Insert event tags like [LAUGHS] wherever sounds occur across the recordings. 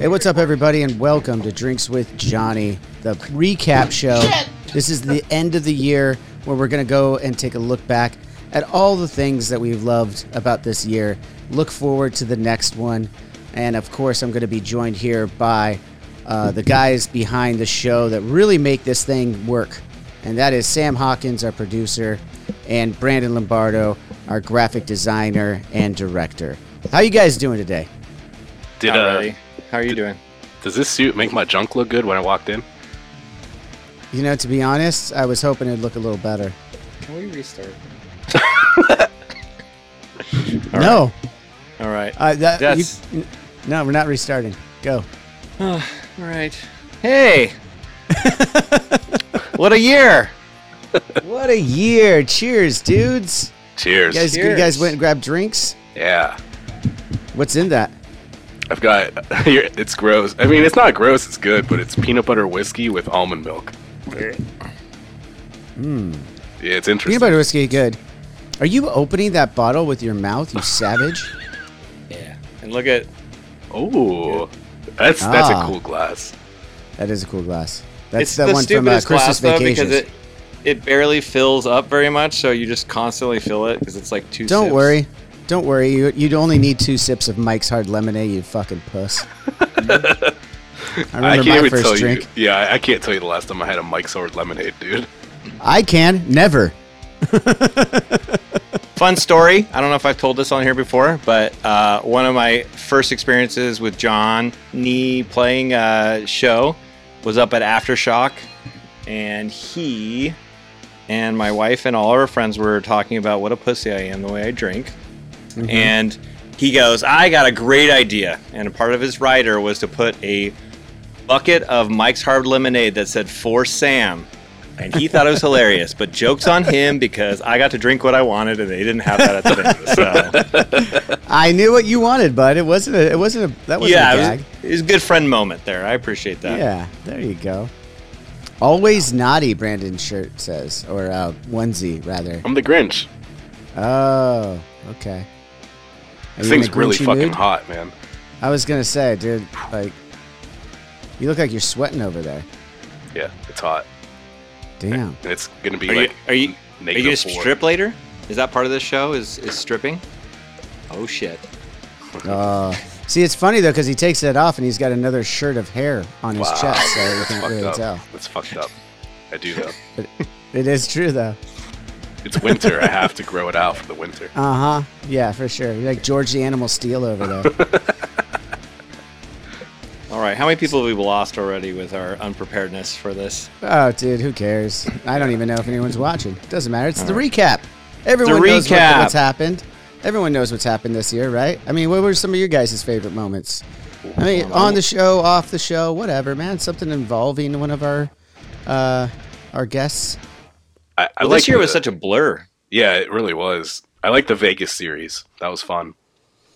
Hey, what's up, everybody, and welcome to Drinks with Johnny, the recap show. This is the end of the year where we're going to go and take a look back at all the things that we've loved about this year. Look forward to the next one. And of course, I'm going to be joined here by uh, the guys behind the show that really make this thing work. And that is Sam Hawkins, our producer, and Brandon Lombardo, our graphic designer and director. How you guys doing today? Did Not uh, ready. How are you doing? does this suit make my junk look good when I walked in? You know, to be honest, I was hoping it'd look a little better. Can we restart? [LAUGHS] no, All right. uh, that, That's- you- no, we're not restarting. Go. [SIGHS] All right. Hey. [LAUGHS] what a year. What a year! Cheers, dudes. Cheers. You guys, you guys went and grabbed drinks. Yeah. What's in that? I've got [LAUGHS] here. It's gross. I mean, it's not gross. It's good, but it's peanut butter whiskey with almond milk. Hmm. Yeah, it's interesting. Peanut butter whiskey, good. Are you opening that bottle with your mouth, you savage? [LAUGHS] Yeah. And look at Oh, that's that's Ah. a cool glass. That is a cool glass. That's it's the, the one from uh, stupidest Christmas glass though Vacations. because it it barely fills up very much, so you just constantly fill it because it's like two. Don't sips. worry. Don't worry. You, you'd only need two sips of Mike's Hard Lemonade, you fucking puss. I [LAUGHS] I remember can't my first tell drink. you. Yeah, I, I can't tell you the last time I had a Mike's Hard Lemonade, dude. I can. Never. [LAUGHS] Fun story. I don't know if I've told this on here before, but uh, one of my first experiences with John Nee playing a show was up at Aftershock, and he and my wife and all of our friends were talking about what a pussy I am the way I drink. And he goes, I got a great idea. And a part of his rider was to put a bucket of Mike's Hard Lemonade that said for Sam. And he thought it was hilarious, but jokes on him because I got to drink what I wanted and they didn't have that at the venue. [LAUGHS] So I knew what you wanted, bud. It wasn't a. It wasn't a. That wasn't yeah, a it gag. was, it was a good friend moment there. I appreciate that. Yeah, there you go. Always naughty, Brandon's shirt says, or uh, onesie rather. I'm the Grinch. Oh, okay. Are This you thing's really fucking mood? hot, man. I was gonna say, dude, like, you look like you're sweating over there. Yeah, it's hot. Damn. And it's gonna be Are you are you are you gonna four. strip later? Is that part of this show? Is is stripping? Oh shit. Uh, see, it's funny though because he takes it off and he's got another shirt of hair on his Wow. chest, so you That's can't fucked really up. tell. That's fucked up. I do though. It is true though. It's winter. I have to grow it out for the winter. Uh huh. Yeah, for sure. You're like George the Animal Steele over there. [LAUGHS] All right, how many people have we lost already with our unpreparedness for this? oh, dude, who cares? I don't even know if anyone's watching. Doesn't matter. It's the recap. Everyone knows what- what's happened. Everyone knows what's happened this year, right? I mean, what were some of your guys' favorite moments? I mean, on the show, off the show, whatever, man. Something involving one of our uh, our guests. I, I Well, like this year the- was such a blur. Yeah, it really was. I like the Vegas series. That was fun.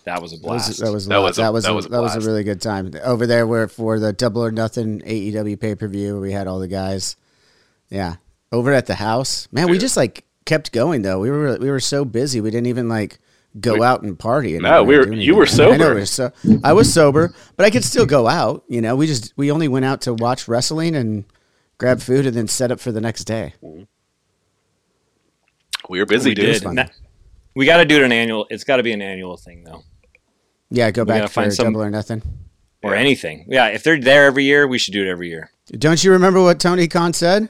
that was a That blast. was that was That a lot- was a- that was that a, was a that was a really good time over there. Where for the Double or Nothing AEW pay per view, we had all the guys. Yeah, over at the house, man. We just like kept going though. We were we were so busy, we didn't even like go out and party. No, we were- you were anything. [LAUGHS] I know, sober. we were so I was sober, but I could still go out. You know, we just we only went out to watch wrestling and grab food and then set up for the next day. Mm-hmm. We were busy, we dude. did. we got to do it an annual. It's got to be an annual thing though, Yeah, go back gotta find some- Double or Nothing. or anything. Yeah, if they're there every year, we should do it every year. Don't you remember what Tony Khan said?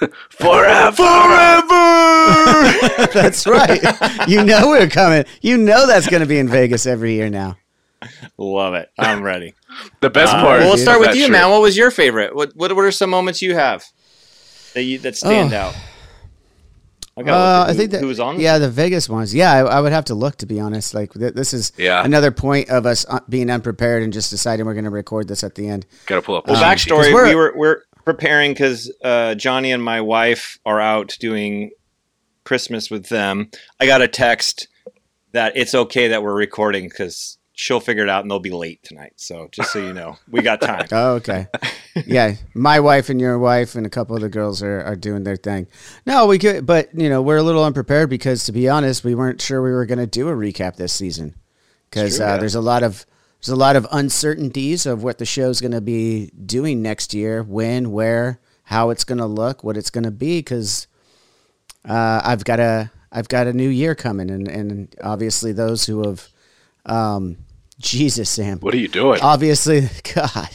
[LAUGHS] Forever, forever. [LAUGHS] That's right. you know we're coming. You know that's going to be in Vegas every year now. Love it. I'm ready. [LAUGHS] the best Uh, part. well, let's start with you, shirt- man. What was your favorite? What what what are some moments you have that you that stand Oh. out? I, Uh, gotta look at I think that who was on. Yeah, the Vegas ones. Yeah, I, I would have to look to be honest. Like th- this is Yeah. another point of us uh, being unprepared and just deciding we're going to record this at the end. Gotta pull up. Well, the Um, sheet. backstory: 'cause we're- we were we're preparing because uh, Johnny and my wife are out doing Christmas with them. I got a text that it's okay that we're recording because she'll figure it out and they'll be late tonight. So just so you know, we got time. [LAUGHS] Oh, okay. yeah, my wife and your wife and a couple of the girls are, are doing their thing. No, we could, but you know we're a little unprepared because to be honest, we weren't sure we were going to do a recap this season because uh, yeah. there's a lot of there's a lot of uncertainties of what the show's going to be doing next year, when, where, how it's going to look, what it's going to be. Because uh, I've got a I've got a new year coming, and and obviously those who have, um, Jesus, Sam, What are you doing? obviously, [LAUGHS] God,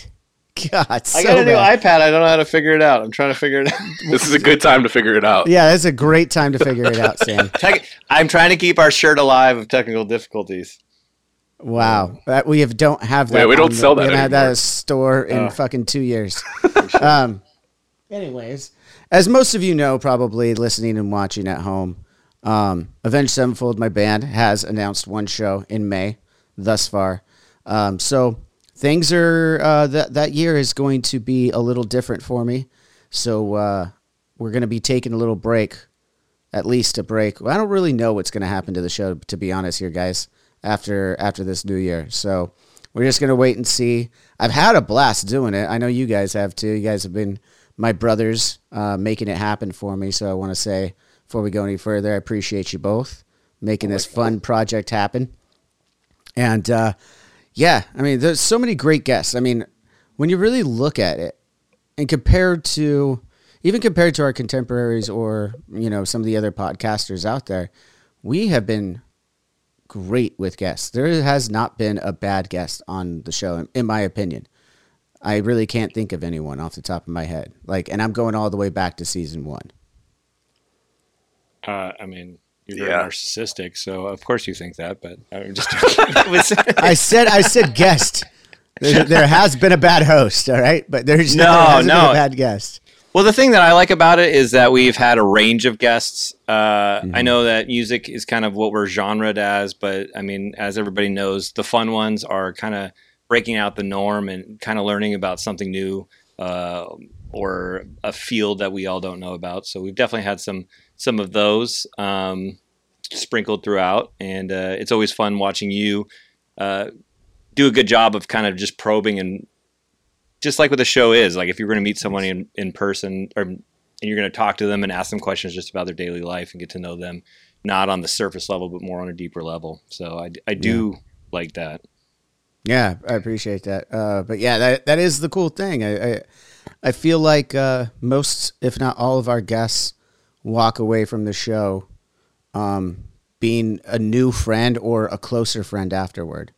God, I got a new bad. iPad. I don't know how to figure it out. I'm trying to figure it out. this is a good time to figure it out. Yeah, that's a great time to figure it out, Sam. [LAUGHS] Tech- I'm trying to keep our shirt alive of technical difficulties. Wow, that we have don't have that. Yeah, we don't the- sell that We haven't had that at a store in Oh. fucking two years. [LAUGHS] um, anyways, as most of you know, probably listening and watching at home, um, Avenged Sevenfold, my band, has announced one show in May thus far. Um, so things are uh, that that year is going to be a little different for me. So uh, we're going to be taking a little break, at least a break. I don't really know what's going to happen to the show, to be honest, here, guys. After after this new year, so we're just going to wait and see. I've had a blast doing it. I know you guys have too. You guys have been my brothers uh, making it happen for me. So I want to say before we go any further, I appreciate you both making this fun project happen. And uh, yeah, I mean, there's so many great guests. I mean, when you really look at it, and compared to even compared to our contemporaries or you know some of the other podcasters out there, we have been great with guests. There has not been a bad guest on the show, in, my opinion. I really can't think of anyone off the top of my head. Like, and I'm going all the way back to season one. Uh, I mean, you're very Yeah. narcissistic, so of course you think that. But I'm just. [LAUGHS] I said, I said guest. There, [LAUGHS] there has been a bad host, all right, but there's No, there hasn't been no. a bad guest. Well, the thing that I like about it is that we've had a range of guests. Uh, Mm-hmm. I know that music is kind of what we're genred as, but I mean, as everybody knows, the fun ones are kind of breaking out the norm and kind of learning about something new uh, or a field that we all don't know about. So we've definitely had some some of those um, sprinkled throughout, and uh, it's always fun watching you uh, do a good job of kind of just probing and just like what the show is. Like if you're going to meet someone in, in person or and you're going to talk to them and ask them questions just about their daily life and get to know them not on the surface level but more on a deeper level. So i, I do like that. Yeah, I appreciate that. Uh, but yeah, that that is the cool thing. I I, I feel like uh, most, if not all, of our guests walk away from the show um, being a new friend or a closer friend afterward.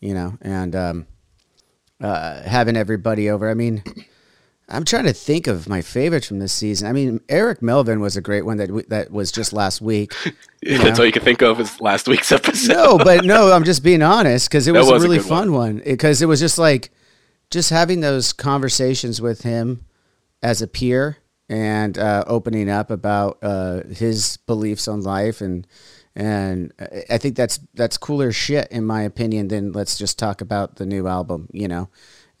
You know, and um, uh, having everybody over. I mean. I'm trying to think of my favorites from this season. I mean, Eric Melvin was a great one that that was just last week. [LAUGHS] That's all you can think of is last week's episode. No, but no, [LAUGHS] I'm just being honest because it was, was a a really good fun one. Because it was just like just having those conversations with him as a peer and uh, opening up about uh, his beliefs on life and and I- think that's that's cooler shit in my opinion than let's just talk about the new album, you know.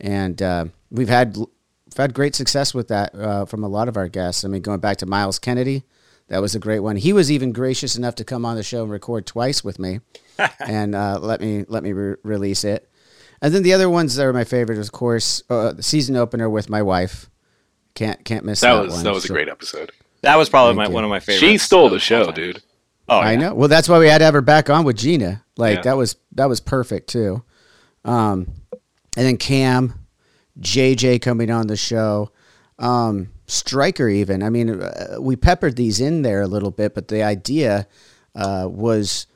And uh, we've had we've had great success with that uh, from a lot of our guests. I mean, going back to Myles Kennedy, that was a great one. He was even gracious enough to come on the show and record twice with me. [LAUGHS] and uh, let me let me re- release it. And then the other ones that are my favorite, of course, uh, the season opener with my wife. Can't can't miss that, That was one. that was a great episode. That was probably my, one of my favorites. She stole the show, time. dude. Oh, I know. Well, that's why we had to have her back on with Gina. Like Yeah. that was that was perfect too. Um, and then Cam, JJ coming on the show, um, Striker even. I mean, uh, we peppered these in there a little bit, but the idea uh, was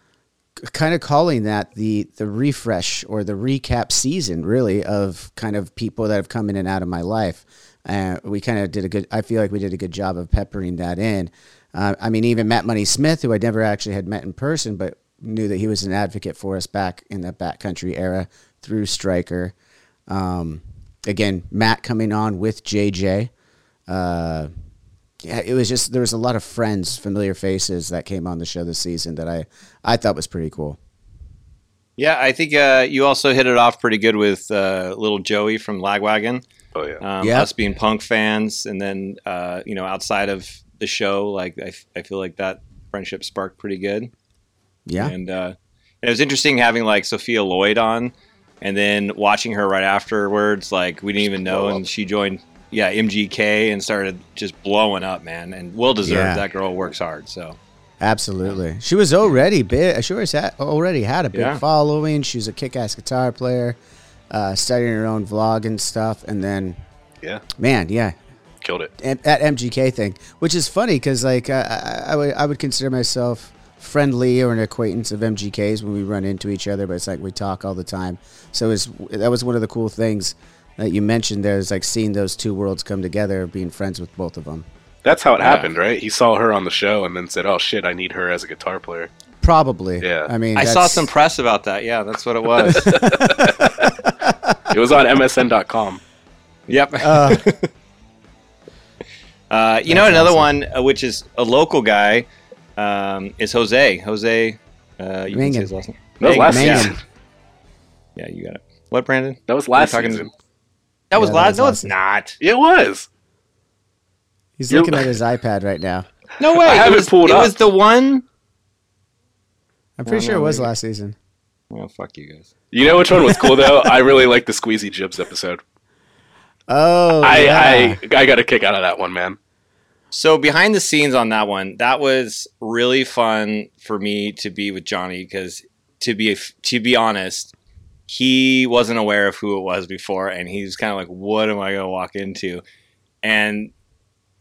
kind of calling that the the refresh or the recap season, really, of kind of people that have come in and out of my life. Uh, we kind of did a good. I feel like we did a good job of peppering that in. Uh, I mean, even Matt Money Smith, who I never actually had met in person, but knew that he was an advocate for us back in the backcountry era through Striker. Um, again, Matt coming on with JJ. Uh, yeah, it was just there was a lot of friends, familiar faces that came on the show this season that I I thought was pretty cool. Yeah, I think uh, you also hit it off pretty good with uh, little Joey from Lagwagon. Oh yeah. Um, Yeah. Us being punk fans, and then uh, you know outside of the show, like I, f- I feel like that friendship sparked pretty good. Yeah, And, uh, and it was interesting having like Sophia Lloyd on, and then watching her right afterwards. Like we didn't even know, blow and she joined yeah MGK and started just blowing up, man. And well deserved. Yeah. That girl works hard. So absolutely. She was already big. She was had, already had a big Yeah. following. She was a kick-ass guitar player, uh, starting her own vlog and stuff. And then, yeah. man, yeah, Killed it. at that MGK thing, which is funny because like I, I, I would I would consider myself friendly or an acquaintance of MGKs when we run into each other, but it's like we talk all the time. So it's that was one of the cool things that you mentioned there is like seeing those two worlds come together, being friends with both of them. That's how it Yeah. happened, right? He saw her on the show and then said, "Oh shit, I need her as a guitar player." Probably. Yeah. I mean, I saw some press about that. Yeah, that's what it was. [LAUGHS] It was on MSN.com. yep. Uh, [LAUGHS] Uh, you know, another one uh, which is a local guy um, is Jose. Jose, uh, you can say his last name. That was last Mangin. season. Yeah, you got it. What, Brandon? That was last You're talking- season. That was Yeah, that last. was no, last it's season. not. It was. he's You- looking at [LAUGHS] his iPad right now. No way. I have it it was, pulled it up. was the one. I'm pretty sure it was maybe. last season. Oh, fuck you guys. You know which one was cool though? I really like the Squeezy Jibs episode. Oh, I, yeah. I I got a kick out of that one, man. So behind the scenes on that one, that was really fun for me to be with Johnny because to be to be honest, he wasn't aware of who it was before, and he was kind of like, "What am I going to walk into?" And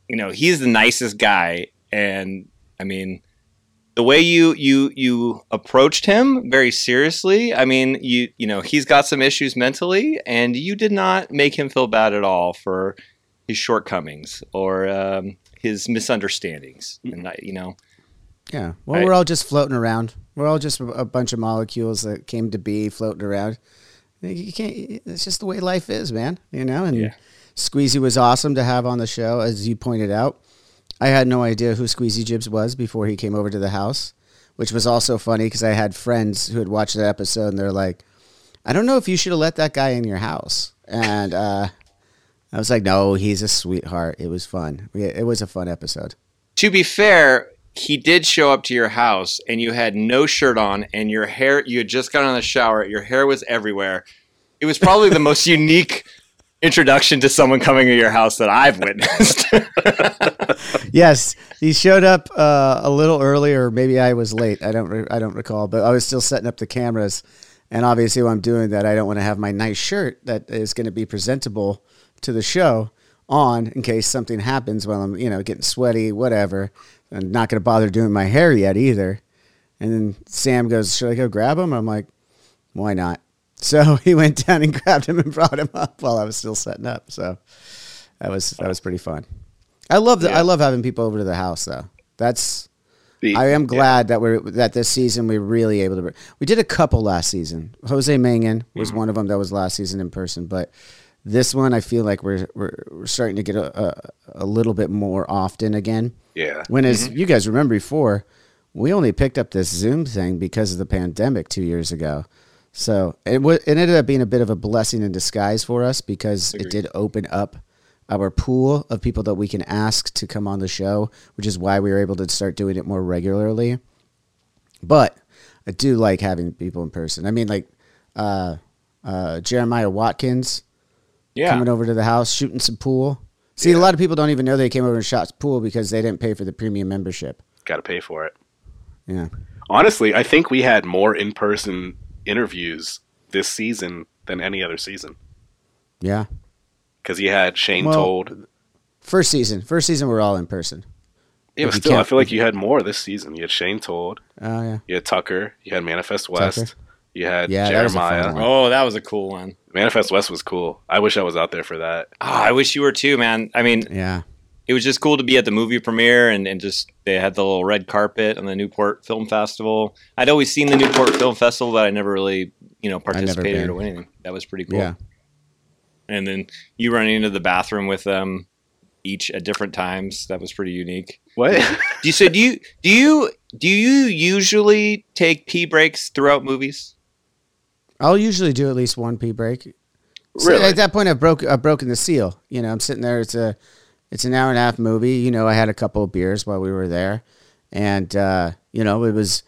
you know, he's the nicest guy, and I mean, the way you you you approached him very seriously. I mean, you you know, he's got some issues mentally, and you did not make him feel bad at all for his shortcomings or um, his misunderstandings, and I, you know, Yeah. Well, Right. we're all just floating around. We're all just a, a bunch of molecules that came to be floating around. You can't. It's just the way life is, man. You know. And Yeah. Squeezy was awesome to have on the show, as you pointed out. I had no idea who Squeezy Jibs was before he came over to the house, which was also funny because I had friends who had watched that episode and they're like, "I don't know if you should have let that guy in your house." And uh, I was like, "No, he's a sweetheart. It was fun. It was a fun episode." to be fair, he did show up to your house and you had no shirt on and your hair you had just gotten out of the shower, your hair was everywhere. It was probably the most [LAUGHS] unique introduction to someone coming to your house that I've witnessed. [LAUGHS] yes, he showed up uh, a little earlier. Maybe I was late. I don't. Re- I don't recall. But I was still setting up the cameras, and obviously, while I'm doing that, I don't want to have my nice shirt that is going to be presentable to the show on in case something happens while I'm, you know, getting sweaty, whatever. I'm not going to bother doing my hair yet either. And then Sam goes, "Should I go grab him?" I'm like, "Why not?" So [LAUGHS] he went down and grabbed him and brought him up while I was still setting up. So that was that was pretty fun. I love the, I love having people over to the house though. That's The- I am yeah. glad that we're that this season we're really able to. We did a couple last season. Jose Mangin was Mm-hmm. one of them that was last season in person, but this one I feel like we're we're, we're starting to get a, a a little bit more often again. Yeah. When as you guys remember before, we only picked up this Zoom thing because of the pandemic two years ago. So it wa- it ended up being a bit of a blessing in disguise for us because it did open up our pool of people that we can ask to come on the show, which is why we were able to start doing it more regularly. But I do like having people in person. I mean, like uh, uh, Jeremiah Watkins Yeah. coming over to the house, shooting some pool. See, a lot of people don't even know they came over and shot pool because they didn't pay for the premium membership. Got to pay for it. Yeah. Honestly, I think we had more in-person interviews this season than any other season Yeah. because you had Shane Well- Told. First season. First season, we're all in person. Yeah, but but still, I feel like you had more this season. You had Shane Told. Oh, yeah. You had Tucker. You had Manifest West. Tucker. You had Yeah, that was a fun Jeremiah. one. Oh, that was a cool one. Manifest West was cool. I wish I was out there for that. Oh, I wish you were too, man. I mean, Yeah. It was just cool to be at the movie premiere and, and just they had the little red carpet on the Newport Film Festival. I'd always seen the Newport Film Festival, but I never really, you know, participated or anything. That was pretty cool. Yeah. And then you running into the bathroom with them each at different times. That was pretty unique. What? Do you so do you do you do you usually take pee breaks throughout movies? I'll usually do at least one pee break. So Really? at that point, I've broke I've broken the seal. You know, I'm sitting there. It's a it's an hour and a half movie. You know, I had a couple of beers while we were there, and uh, you know, it was.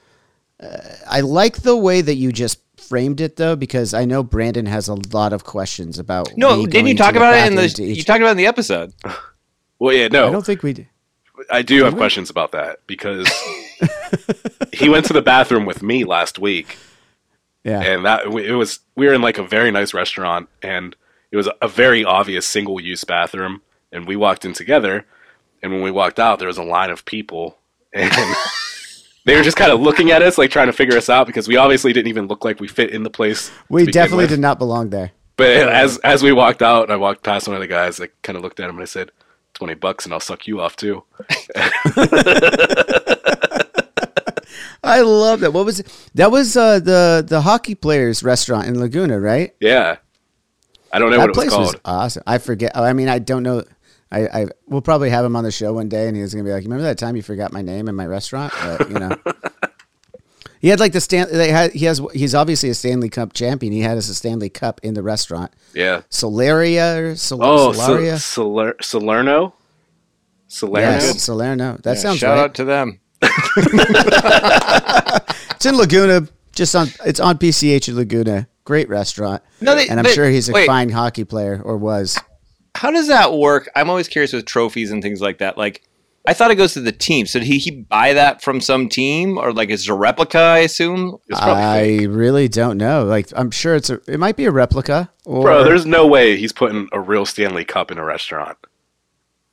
Uh, I like the way that you just framed it though, because I know Brandon has a lot of questions about. No, me didn't you talk about it in the to you each- talked about it in the episode? [LAUGHS] well, yeah, no. I don't think we. Did. I do have questions about that because [LAUGHS] he went to the bathroom with me last week, Yeah. and that it was we were in like a very nice restaurant, and it was a very obvious single use bathroom, and we walked in together, and when we walked out, there was a line of people, and [LAUGHS] they were just kind of looking at us, like trying to figure us out because we obviously didn't even look like we fit in the place. we definitely with. did not belong there. But as as we walked out, and I walked past one of the guys, I kind of looked at him and I said, 20 bucks and I'll suck you off too." [LAUGHS] I love that. What was it? That was uh, the the hockey players restaurant in Laguna, right? Yeah. I don't know that what it was place was, called. awesome. I forget. I mean, I don't know. I, I we'll probably have him on the show one day, and he's gonna be like, "Remember that time you forgot my name in my restaurant?" But, you know, [LAUGHS] he had like the Stan. They had he has he's obviously a Stanley Cup champion. He had us a Stanley Cup in the restaurant. Yeah. Solaria Sol- Oh, Solaria. Sol- Soler- Salerno? Salerno? yes, Salerno. That Yeah, sounds shout right. out to them. [LAUGHS] It's in Laguna. Just on it's on PCH in Laguna. Great restaurant. No, they- and I'm but- sure he's a wait. fine hockey player or was. How does that work? I'm always curious with trophies and things like that. Like, I thought it goes to the team. So did he, he buy that from some team, or like is it a replica? I assume. I fake. really don't know. Like I'm sure it's a. It might be a replica. Or, Bro, there's no way he's putting a real Stanley Cup in a restaurant.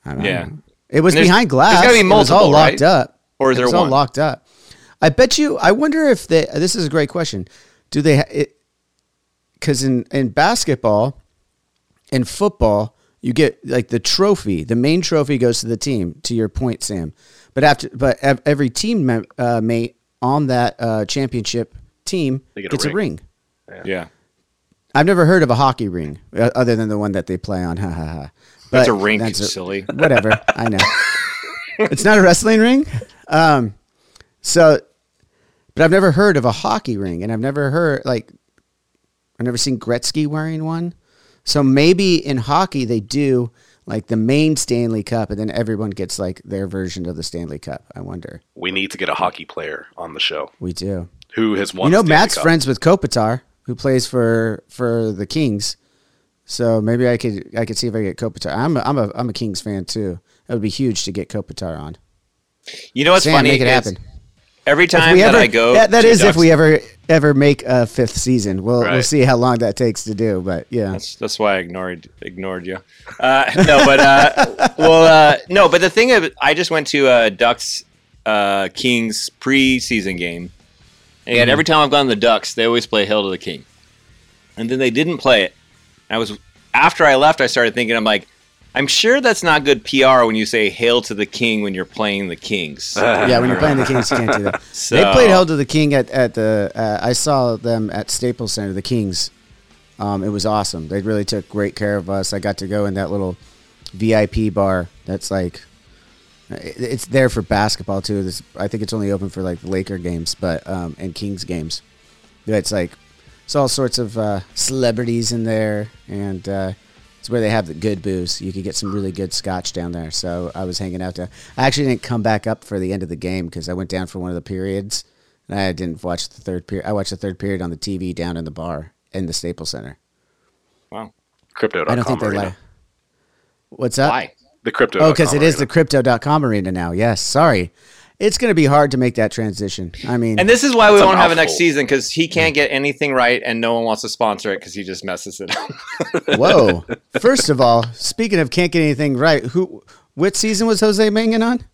I don't Yeah. know. It was behind glass. there's gotta be It was all multiple, locked right? up. Or is it there was all one? locked up? I bet you. I wonder if they. This is a great question. Do they? it Because in in basketball, in football, you get like the trophy. The main trophy goes to the team. To your point, Sam. But after, but every team mem- uh, mate on that uh, championship team get gets a ring. ring. Yeah, I've never heard of a hockey ring uh, other than the one that they play on. [LAUGHS] Ha ha ha. that's a rink. that's a- silly. [LAUGHS] whatever. I know. it's not a wrestling ring. Um, so, but I've never heard of a hockey ring, and I've never heard like I've never seen Gretzky wearing one. So maybe in hockey they do like the main Stanley Cup, and then everyone gets like their version of the Stanley Cup. I wonder. We need to get a hockey player on the show We do. who has won. you know, Stanley Matt's Cup. friends with Kopitar, who plays for for the Kings. So maybe I could I could see if I get Kopitar. I'm a, I'm a I'm a Kings fan too. It would be huge to get Kopitar on. You know what's Sam, funny? make it is happen. Every time we that ever- I go, that, that to is if we ever ever make a fifth season. We'll we'll see how long that takes to do. But yeah, That's that's why I ignored ignored you. Uh, no, but uh, [LAUGHS] well, uh, no, but the thing of I just went to uh, Ducks uh, Kings preseason game, and Mm-hmm. every time I've gone to the Ducks, they always play "Hail to the King," and then they didn't play it. I was after I left, I started thinking, I'm like, I'm sure that's not good PR when you say "Hail to the King" when you're playing the Kings. [LAUGHS] yeah. When you're playing the Kings, you can't do that. [LAUGHS] So- they played "Hail to the King at at the. Uh, I saw them at Staples Center. The Kings. Um, it was awesome. They really took great care of us. I got to go in that little VIP bar. That's like. it- It's there for basketball too. This, I think it's only open for like Laker games, but um, and Kings games. It's like it's all sorts of uh, celebrities in there, and uh, it's where they have the good booze. You could get some really good scotch down there. So I was hanging out there. I actually didn't come back up for the end of the game because I went down for one of the periods, And I didn't watch the third period. I watched the third period on the TV down in the bar in the Staples Center. Wow. Crypto.com I don't think they arena. Like, What's up? Why? The crypto. Oh, because it is the crypto.com arena now. Yes. Sorry. It's going to be hard to make that transition. I mean, And this is why we won't have a next season because he can't get anything right, and no one wants to sponsor it because he just messes it up. [LAUGHS] whoa. First of all, speaking of can't get anything right, who, what season was Jose Mangin on?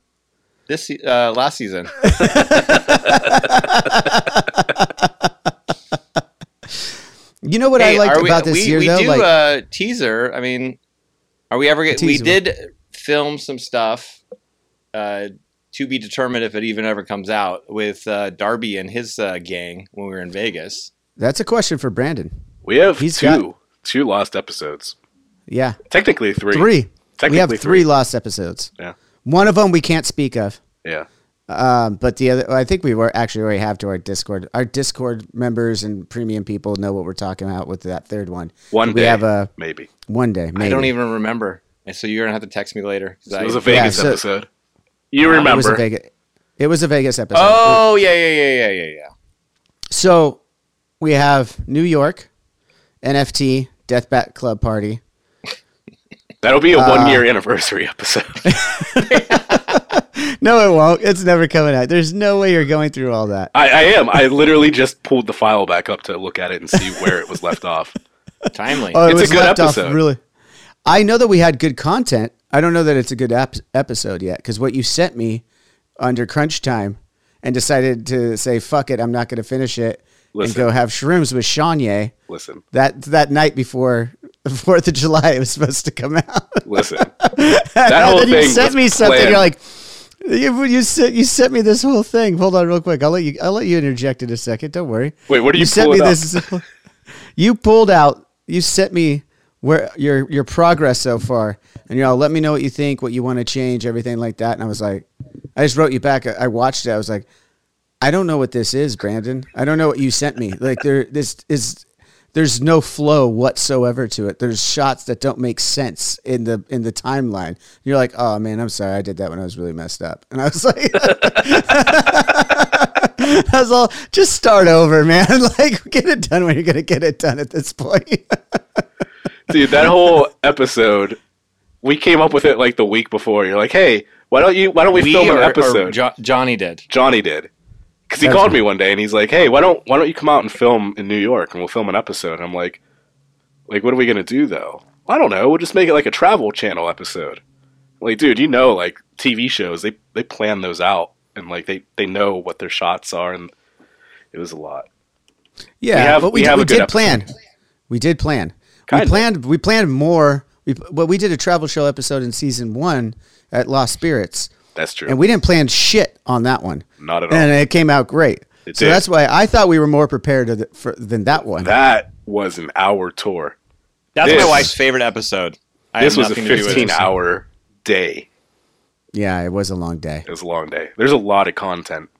this uh, last season, [LAUGHS] You know what I Hey, liked we- about this we, year, we though? do like, a teaser. I mean, are we ever get? We did film some stuff. Uh, to be determined if it even ever comes out with uh, Darby and his uh, gang when we were in Vegas. that's a question for Brandon. We have He's two got- two lost episodes. Yeah. Technically three. Three. Technically we have three, three. lost episodes. Yeah. One of them we can't speak of. Yeah. Um, but the other, I think we were actually already have to our Discord. Our Discord members and premium people know what we're talking about with that third one. One we day, have a maybe. one day. Maybe. I don't even remember, and so you're gonna have to text me later. It I- was a Vegas so- episode. You remember It was a remember? Vegas. It was a Vegas episode. oh yeah, yeah, yeah, yeah, yeah, yeah. So we have New York, NFT Deathbat Club Party. That'll be a Uh, one year anniversary episode. [LAUGHS] [LAUGHS] No, it won't. It's never coming out. There's no way you're going through all that. I, I am. I literally just pulled the file back up to look at it and see where it was left off. Timely. Oh, it It's a was good left off really. I know that we had good content. I don't know that it's a good ep- episode yet because what you sent me under crunch time and decided to say fuck it, I'm not going to finish it Listen. and go have shrooms with Shanye Listen, that that night before [LAUGHS] the Fourth of July. It was supposed to come out. listen. [LAUGHS] That whole then you thing sent me something. planned. You're like, you, you sent you sent me this whole thing. Hold on, real quick. I'll let you. I'll let you interject in a second. Don't worry. Wait, what are you sent me up? this? [LAUGHS] You pulled out. You sent me where your your progress so far, and you're all let me know what you think, what you want to change, everything like that. And I was like, I just wrote you back. I, watched it. I was like, I don't know what this is, Brandon. I don't know what you sent me. Like there, this is. There's no flow whatsoever to it. There's shots that don't make sense in the in the timeline. You're like, oh man, I'm sorry, I did that when I was really messed up. And I was like, [LAUGHS] I all, just start over, man. [LAUGHS] Like, get it done when you're gonna get it done at this point. [LAUGHS] Dude, that whole episode, we came up with it like the week before. You're like, hey, why don't you? Why don't we, we film an or- or episode? Jo- Johnny did. Johnny did. Because he That's called right. me one day and he's like, "Hey, why don't why don't you come out and film in New York and we'll film an episode?" And I'm like, "Like, what are we gonna do though? I don't know. We'll just make it like a travel channel episode." Like, dude, you know, like TV shows, they they plan those out and like they they know what their shots are, and it was a lot. Yeah, have- but we, we did, have we a good did episode. plan. We did plan. Kinda. We planned. We planned more. We well, we did a travel show episode in season one at Lost Spirits, That's true. and we didn't plan shit on that one. Not at all. and it came out great. It so did. that's why I thought we were more prepared to th- for, than that one. that was an hour tour. That's This- my wife's favorite episode. I This have was a nothing to do with it. 15 hour day. yeah, it was a long day. It was a long day. There's a lot of content.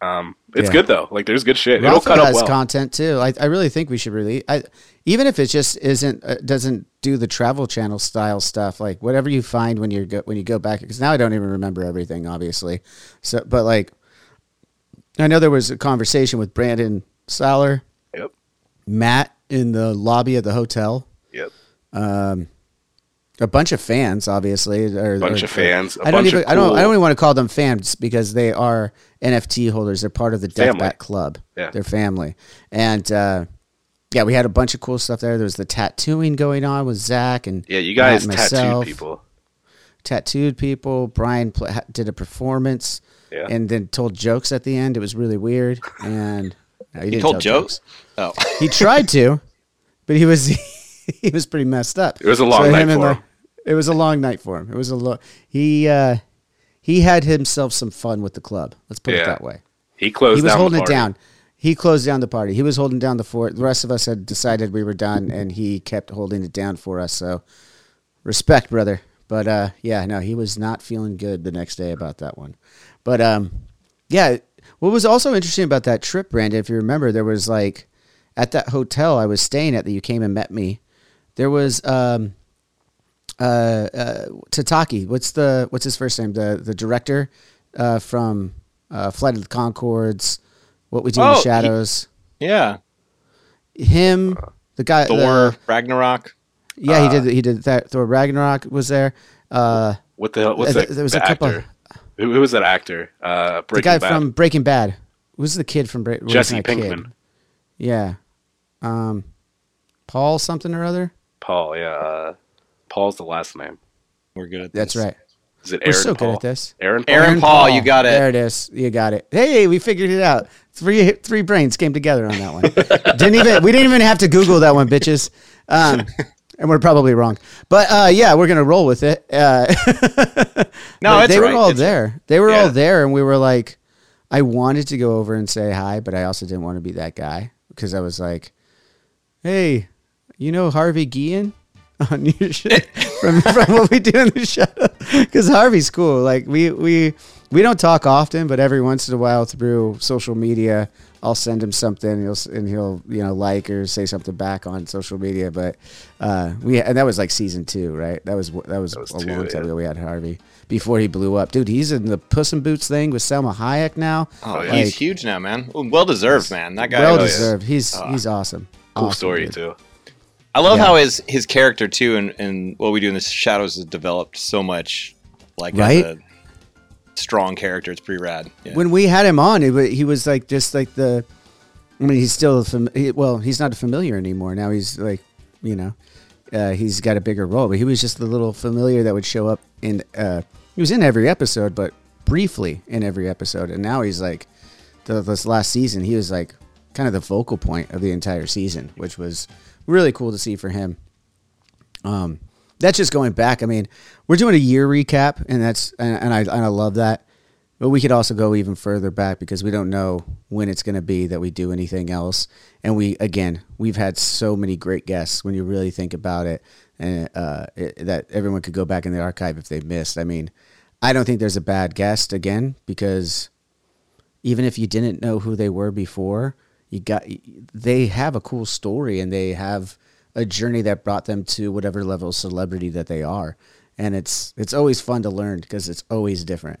Um, it's Yeah. good though. Like, there's good shit. It'll Ralph cut up well. content too. I, I really think we should release. I, even if it just isn't uh, doesn't do the travel channel style stuff. Like whatever you find when you go when you go back. Because now I don't even remember everything, obviously. So, but like, I know there was a conversation with Brandon Saller, Yep. Matt in the lobby of the hotel. Yep. A bunch of fans, obviously, or Bunch or- of fans, a I don't bunch even. of I don't. I don't even want to call them fans because they are NFT holders. They're part of the Family. Deathbat Club. Yeah. They're family, and uh, yeah, we had a bunch of cool stuff there. There was the tattooing going on with Zach and Yeah, you guys and tattooed people. Tattooed people. Brian pl- did a performance, Yeah. and then told jokes at the end. It was really weird, and no, he, He told tell jokes. Oh, He tried to, but he was [LAUGHS] he was pretty messed up. It was a long him night for him. It was a long night for him. It was a lo- he uh, he had himself some fun with the club. Let's put it that way. He closed he was holding it down. He closed down the party. He was holding down the fort. The rest of us had decided we were done, and he kept holding it down for us. So, respect, brother. But uh, yeah, no, he was not feeling good the next day about that one. But um, yeah, what was also interesting about that trip, Brandon, if you remember, there was like at that hotel I was staying at that you came and met me. There was um, uh, uh, Tataki. What's the what's his first name? The the director uh, from uh, Flight of the Conchords. What We Do in Oh, the he- Shadows. Yeah. him, the guy, Thor, the- Ragnarok. yeah, he did. He did that. Thor Ragnarok was there. Uh, What the hell? What's Th- that? there was the a couple- actor. Who, who was that actor? Uh, the guy Bad. from Breaking Bad. Who's the kid from Breaking Bad? Jesse Pinkman. Yeah. Um, Paul something or other. Paul. Yeah. Uh, Paul's the last name. We're good at That's this. right. Is it Aaron We're so Paul? good at this. Aaron Paul. Aaron Paul, you got it. There it is. You got it. Hey, we figured it out. Three three brains came together on that one. [LAUGHS] didn't even we didn't even have to Google that one, bitches. Um, and we're probably wrong, but uh, yeah, we're gonna roll with it. Uh, [LAUGHS] No, but it's they right. were all It's- there. They were all there, and we were like, I wanted to go over and say hi, but I also didn't want to be that guy because I was like, hey, you know Harvey Guillen [LAUGHS] on your shit from from what we do in the show [LAUGHS] because Harvey's cool. Like we we we don't talk often, but every once in a while through social media, I'll send him something, and he'll and he'll you know like or say something back on social media. But uh, we and that was like season two, right? That was that was, was a two, long time yeah. ago. We had Harvey before he blew up, dude. He's in the Puss in Boots thing with Salma Hayek now. Oh, yeah. he's huge now, man. Well deserved, man. That guy. well deserved. He's he's awesome. Cool Awesome, story dude. too. I love Yeah. how his his character too, and, and what we do in the shadows has developed so much, like Right? a strong character. It's pretty rad. Yeah. when we had him on, it, he was like just like the. I mean, he's still fam- he, well. He's not a familiar anymore. Now he's like, you know, uh, he's got a bigger role. But he was just the little familiar that would show up in. Uh, he was in every episode, but briefly in every episode. And now he's like, the, this last season, he was like kind of the focal point of the entire season, which was really cool to see for him. Um, that's just going back. I mean, we're doing a year recap, and that's and, and I and I love that. But we could also go even further back because we don't know when it's going to be that we do anything else. And we again, we've had so many great guests when you really think about it, and uh, it, that everyone could go back in the archive if they missed. I mean, I don't think there's a bad guest again because even if you didn't know who they were before, you got they have a cool story and they have a journey that brought them to whatever level of celebrity that they are. And it's it's always fun to learn because it's always different.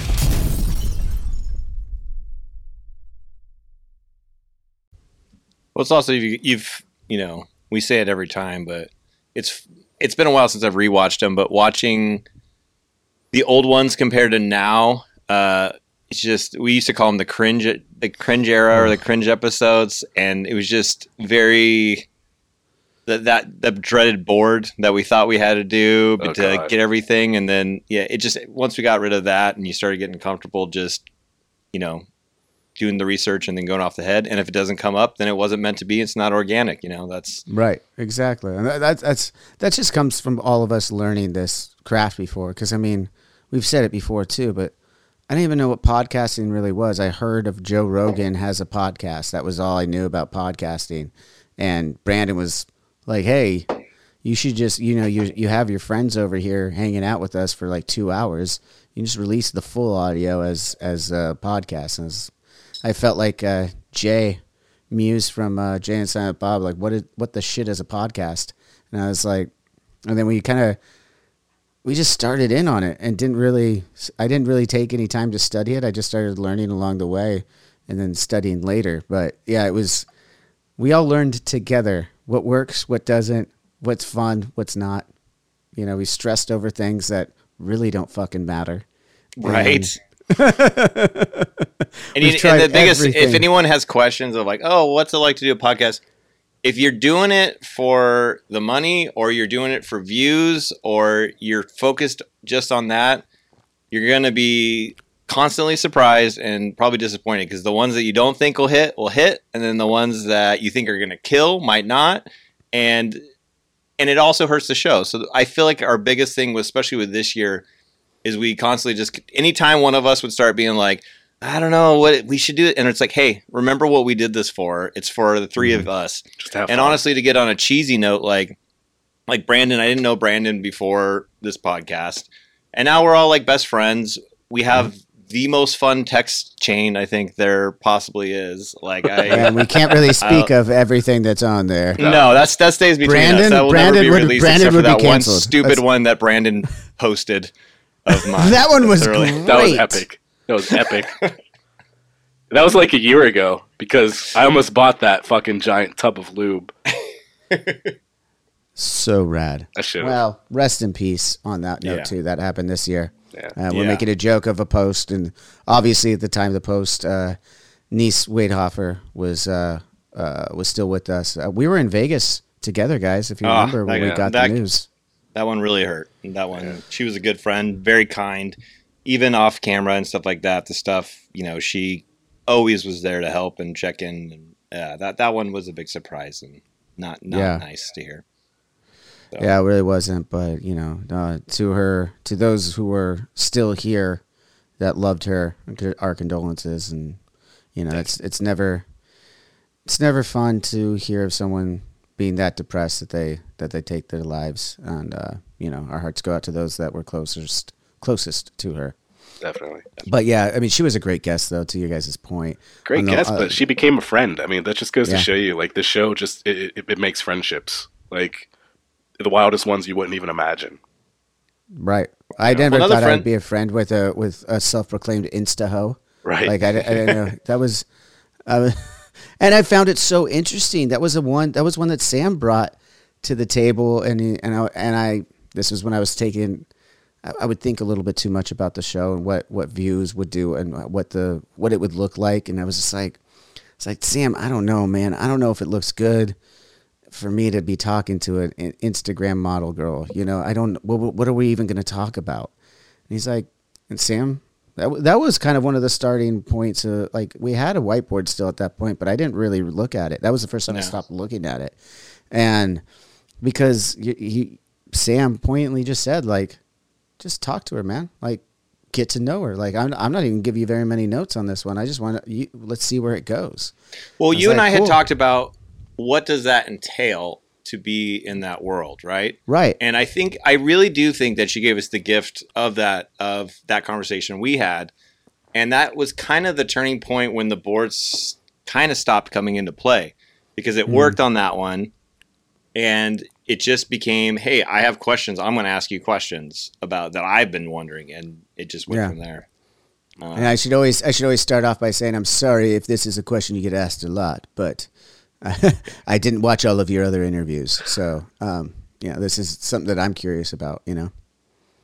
Well, it's also you've, you've you know we say it every time, but it's it's been a while since I've rewatched them. But watching the old ones compared to now, uh, it's just we used to call them the cringe the cringe era or the cringe episodes, and it was just very that that the dreaded board that we thought we had to do Oh, to God. get everything, and then yeah, it just once we got rid of that and you started getting comfortable, just you know doing the research and then going off the head. And if it doesn't come up, then it wasn't meant to be. It's not organic. You know, that's Right, exactly, and that, that's that's that just comes from all of us learning this craft before. Because I mean, we've said it before too, but I didn't even know what podcasting really was. I heard of Joe Rogan has a podcast. That was all I knew about podcasting. And Brandon was like, "Hey, you should just you know you you have your friends over here hanging out with us for like two hours. You just release the full audio as as a podcast." And I felt like uh, Jay Mewes from uh, Jay and Silent Bob, like what is, what the shit is a podcast? And I was like, and then we kind of we just started in on it and didn't really I didn't really take any time to study it. I just started learning along the way and then studying later. But yeah, it was we all learned together what works, what doesn't, what's fun, what's not. You know, we stressed over things that really don't fucking matter. right. And, [LAUGHS] We've you, and the biggest, if anyone has questions of like, oh, what's it like to do a podcast? If you're doing it for the money, or you're doing it for views, or you're focused just on that, you're gonna be constantly surprised and probably disappointed because the ones that you don't think will hit will hit, and then the ones that you think are gonna kill might not, and and it also hurts the show. So I feel like our biggest thing was, especially with this year, is we constantly just anytime one of us would start being like, I don't know what we should do, and it's like, hey, remember what we did this for? It's for the 3 of mm-hmm. us. Just have And fun. honestly, to get on a cheesy note, like like Brandon, I didn't know Brandon before this podcast, and now we're all like best friends. We have mm-hmm. the most fun text chain I think there possibly is. Like I. [LAUGHS] and we can't really [LAUGHS] speak of everything that's on there. No, that's that stays between Brandon- us. That will Brandon never be would- released Brandon except for would be that one stupid That's- one that Brandon [LAUGHS] posted of mine. That one was Thoroughly. great. That was epic. That was epic. [LAUGHS] that was like a year ago because I almost bought that fucking giant tub of lube. [LAUGHS] So rad. I should. Well, rest in peace on that note Yeah. too. That happened this year. Yeah. Uh, we're Yeah. making a joke of a post, and obviously at the time of the post, uh, Niece Waidhofer was uh, uh, was still with us. Uh, we were in Vegas together, guys. If you Ah, remember when we got that- the news. That one really hurt. That one, she was a good friend, very kind, even off camera and stuff like that. The stuff, you know, she always was there to help and check in. And yeah, that that one was a big surprise and not not Yeah. nice to hear. So, Yeah, it really wasn't. But you know, uh, to her, to those who were still here that loved her, our condolences. And you know, it's it's never it's never fun to hear of someone being that depressed that they that they take their lives. And uh, you know, our hearts go out to those that were closest closest to her. Definitely. But yeah, I mean, she was a great guest, though. To your guys' point, Great the- guess, uh, but she became a friend. I mean, that just goes Yeah. to show you, like, the show just, it, it, it makes friendships. Like, the wildest ones you wouldn't even imagine. Right. I never Another thought friend- I'd be a friend with a with a self-proclaimed insta ho. Right. Like I, I didn't know [LAUGHS] that was, I was, and I found it so interesting. That was the one. That was one that Sam brought to the table, and he, and I, and I. This was when I was taking. I, I would think a little bit too much about the show and what what views would do and what the what it would look like, and I was just like, it's like Sam. I don't know, man. I don't know if it looks good for me to be talking to an, Instagram model girl. You know, I don't. What, what are we even going to talk about? And he's like, and Sam, that w- that was kind of one of the starting points. Of, like we had a whiteboard still at that point, but I didn't really look at it. That was the first time I stopped looking at it, and because he, he Sam poignantly just said like, just talk to her, man. Like. Get to know her. Like I'm, I'm not even give you very many notes on this one. I just want to. Let's see where it goes. Well, was you and like, I had cool. talked about what does that entail to be in that world, right? Right. And I think I really do think that she gave us the gift of that of that conversation we had, and that was kind of the turning point when the boards kind of stopped coming into play because it mm-hmm. worked on that one, and it just became, hey, I have questions. I'm going to ask you questions about that I've been wondering, and it just went Yeah. from there. Uh, and I should always I should always start off by saying I'm sorry if this is a question you get asked a lot, but [LAUGHS] I didn't watch all of your other interviews, so um, yeah, this is something that I'm curious about. You know,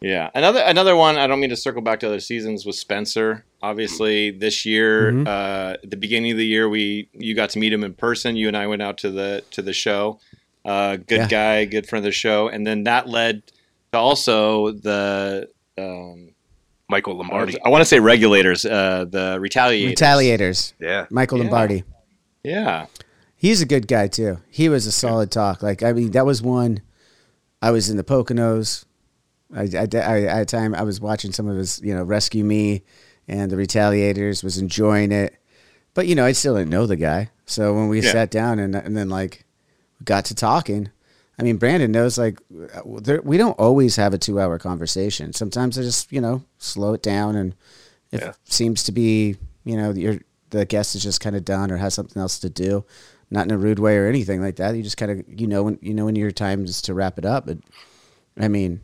Yeah, another another one. I don't mean to circle back to other seasons was Spencer. Obviously, this year, Mm-hmm. uh, at the beginning of the year, we you got to meet him in person. You and I went out to the to the show. Uh, good Yeah. guy, good friend of the show, and then that led to also the. Um, Michael Lombardi. I want to say regulators, uh, the retaliators. retaliators, Yeah. Michael Yeah. Lombardi. Yeah, He's a good guy too. He was a solid talk. Like I mean, that was one. I was in the Poconos. I, I, I, at a time I was watching some of his, you know, Rescue Me, and the Retaliators was enjoying it, but you know I still didn't know the guy. So when we Yeah. sat down and and then like got to talking, I mean Brandon knows like there, we don't always have a two hour conversation. Sometimes I just you know slow it down, and if Yeah. it seems to be you know your the guest is just kind of done or has something else to do, not in a rude way or anything like that. You just kind of you know when you know when your time is to wrap it up. But I mean,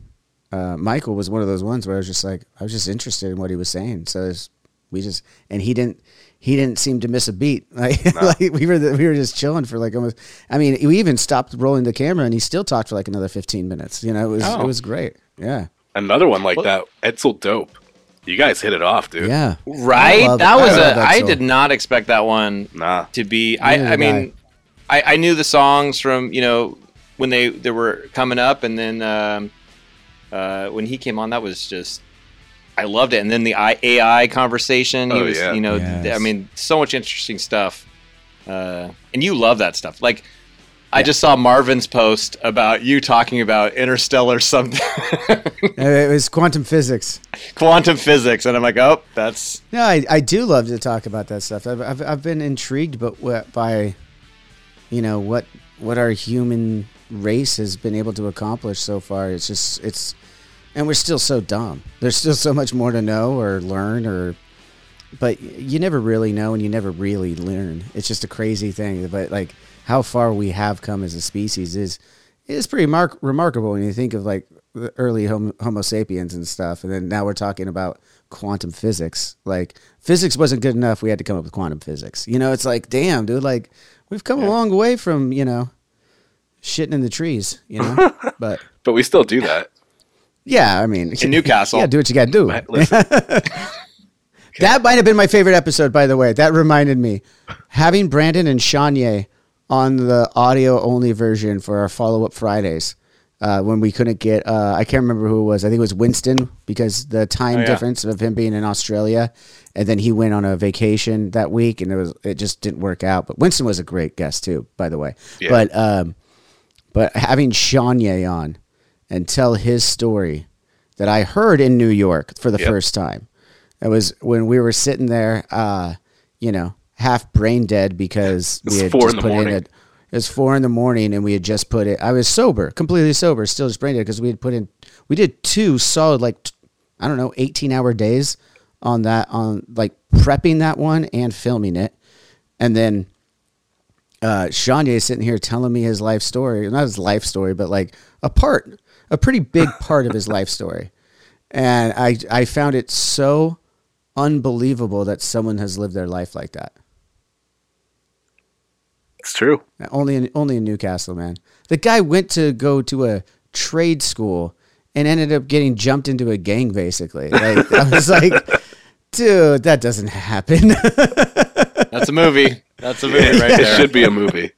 uh, Michael was one of those ones where I was just like I was just interested in what he was saying. So it's, we just and he didn't he didn't seem to miss a beat. [LAUGHS] Like, [LAUGHS] like we were we were just chilling for like almost. I mean, we even stopped rolling the camera and he still talked for like another fifteen minutes. You know, it was Oh. it was great. Yeah. Another one like Well- that, Edsel Dope. You guys hit it off, dude. Yeah. Right? I love- that was love a. that I did not expect that one Nah. to be. Neither I. I mean, I. I knew the songs from you know when they they were coming up, and then um, uh, when he came on, that was just. I loved it, and then the I- AI conversation. He Oh, was, yeah. you know, Yes. I mean, so much interesting stuff. Uh, and you love that stuff. Like, I just saw Marvin's post about you talking about interstellar something, [LAUGHS] It was quantum physics. quantum physics, and I'm like, oh, that's No, I, I do love to talk about that stuff. I've, I've, I've been intrigued but by, you know, what what our human race has been able to accomplish so far. It's just it's, and we're still so dumb. There's still so much more to know or learn or, but you never really know and you never really learn. It's just a crazy thing. But like how far we have come as a species is is pretty mark- remarkable when you think of like the early homo, homo sapiens and stuff and then now we're talking about quantum physics like physics wasn't good enough we had to come up with quantum physics you know it's like damn dude like we've come a long way from you know shitting in the trees you know [LAUGHS] but But we still do that. yeah i mean in Newcastle. yeah do what you gotta do Listen, [LAUGHS] [LAUGHS] that might have been my favorite episode, by the way. That reminded me. Having Brandon and Shanye on the audio only version for our follow up Fridays uh, when we couldn't get, uh, I can't remember who it was. I think it was Winston because the time Oh, yeah. difference of him being in Australia. And then he went on a vacation that week and it was it just didn't work out. But Winston was a great guest too, by the way. Yeah. But um, but having Shanye on and tell his story that I heard in New York for the Yep. first time. It was when we were sitting there, uh, you know, half brain dead because [LAUGHS] we had four just in put morning. in a. It was four in the morning, and we had just put it. I was sober, completely sober, still just brain dead because we had put in. We did two solid, like I don't know, eighteen hour days on that, on like prepping that one and filming it, and then uh, Shanye is sitting here telling me his life story, not his life story, but like a part, a pretty big part of his life story. And I, I found it so unbelievable that someone has lived their life like that. It's true. Uh, only in, only in Newcastle, man. The guy went to go to a trade school and ended up getting jumped into a gang, basically. Like, [LAUGHS] I was like, dude, that doesn't happen. [LAUGHS] That's a movie. That's a movie right it there. should be a movie.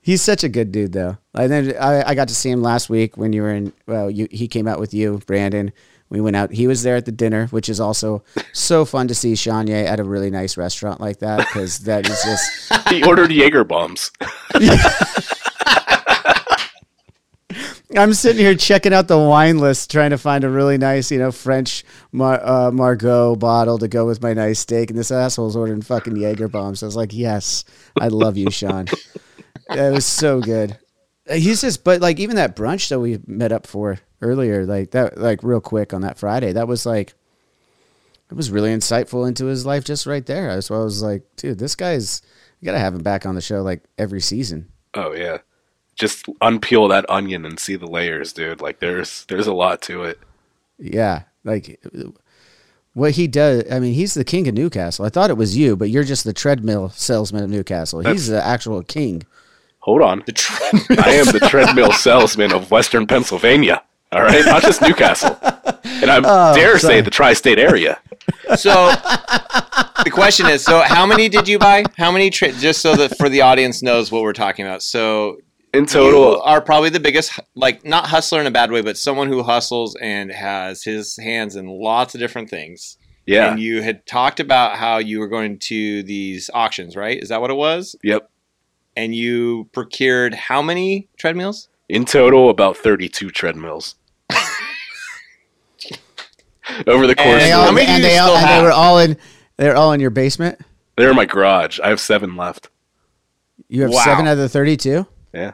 He's such a good dude, though. And then I, I got to see him last week when you were in. Well, you, he came out with you, Brandon. We went out. He was there at the dinner, which is also so fun to see Shanye at a really nice restaurant like that because that is just. [LAUGHS] He ordered Jaeger bombs. [LAUGHS] I'm sitting here checking out the wine list, trying to find a really nice, you know, French Mar- uh, Margaux bottle to go with my nice steak, and this asshole's ordering fucking Jaeger bombs. I was like, yes, I love you, Sean. it was so good. Uh, He's just, but like even that brunch that we met up for earlier, like that, like real quick on that Friday, that was like, it was really insightful into his life just right there. That's why I was like, dude, this guy's, you gotta have him back on the show like every season. Oh yeah. Just unpeel that onion and see the layers, dude. Like there's there's a lot to it. Yeah, like what he does. I mean, he's the king of Newcastle. I thought it was you, but you're just the treadmill salesman of Newcastle. he's the actual king. Hold on. The treadmill. I am the treadmill salesman of Western Pennsylvania. All right, not just Newcastle, and I [LAUGHS] oh, dare say the tri-state area. So the question is, so how many did you buy? How many? Tra- just so that for the audience knows what we're talking about. So In you total, are probably the biggest, like not hustler in a bad way, but someone who hustles and has his hands in lots of different things. yeah, And you had talked about how you were going to these auctions, right? Is that what it was? yep. And you procured how many treadmills? In total, about thirty-two treadmills. Over the course, And They of all, many do and they all, and they were all in. They're all in your basement. they're in my garage. I have seven left. You have Wow. seven out of the thirty-two. Yeah,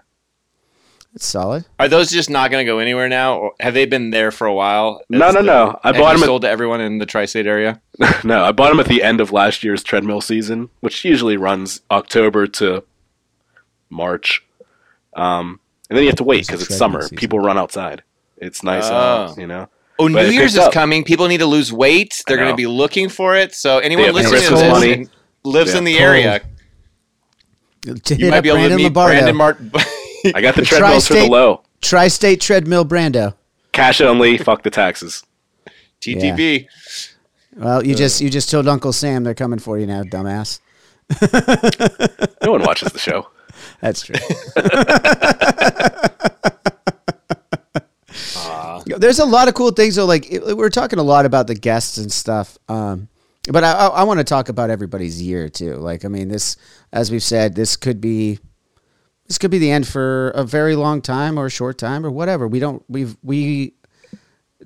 That's solid. Are those just not going to go anywhere now, or have they been there for a while? No, As no, the- no. I have bought you them at- sold to everyone in the tri-state area. [LAUGHS] no, I bought them at the end of last year's treadmill season, which usually runs October to March. Um, and then you have to wait because it's treadmill summer. season. People run outside. It's nice, uh, Oh. out, you know. Oh, But New Year's is up. coming. People need to lose weight. They're going to be looking for it. So anyone listening to this money. lives Yeah. in the Cold. area, To you might up be able Brandon to meet Lombardo. Brandon Mart. I got the The [LAUGHS] treadmills for the tri-state- low. Tri-state treadmill Brando. Cash only. Fuck the taxes. TTB. Well, you just you just told Uncle Sam they're coming for you now, dumbass. [LAUGHS] No one watches the show. That's true. There's a lot of cool things though. Like we're talking a lot about the guests and stuff, um, but I, I, I want to talk about everybody's year too. Like I mean, this, as we've said, this could be this could be the end for a very long time or a short time or whatever. We don't. We've we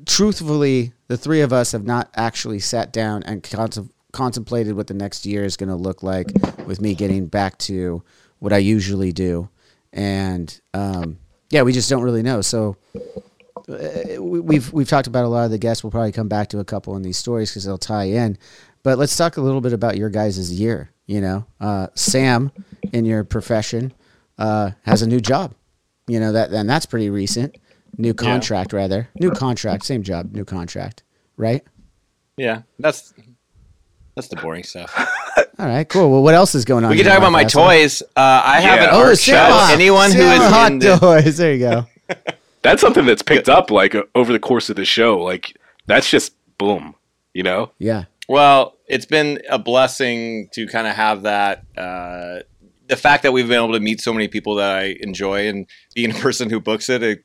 truthfully, the three of us have not actually sat down and contem- contemplated what the next year is going to look like with me getting back to what I usually do. And um, yeah, we just don't really know. So uh, we- we've we've talked about a lot of the guests. We'll probably come back to a couple in these stories because they'll tie in. But let's talk a little bit about your guys' year. You know, uh, Sam, in your profession, uh, has a new job. You know that, and that's pretty recent. New contract, rather. New contract, same job, new contract, right? Yeah, that's that's the boring stuff. [LAUGHS] All right, cool. Well, what else is going on? we can talk about my toys. Uh, I have an Yeah. art Sam show. Hawk. Anyone who Sam is Hawk in the, toys. There you go. [LAUGHS] That's something that's picked up like uh, over the course of the show. Like that's just boom. You know, Yeah. Well, it's been a blessing to kind of have that. Uh, the fact that we've been able to meet so many people that I enjoy and being a [LAUGHS] person who books it. it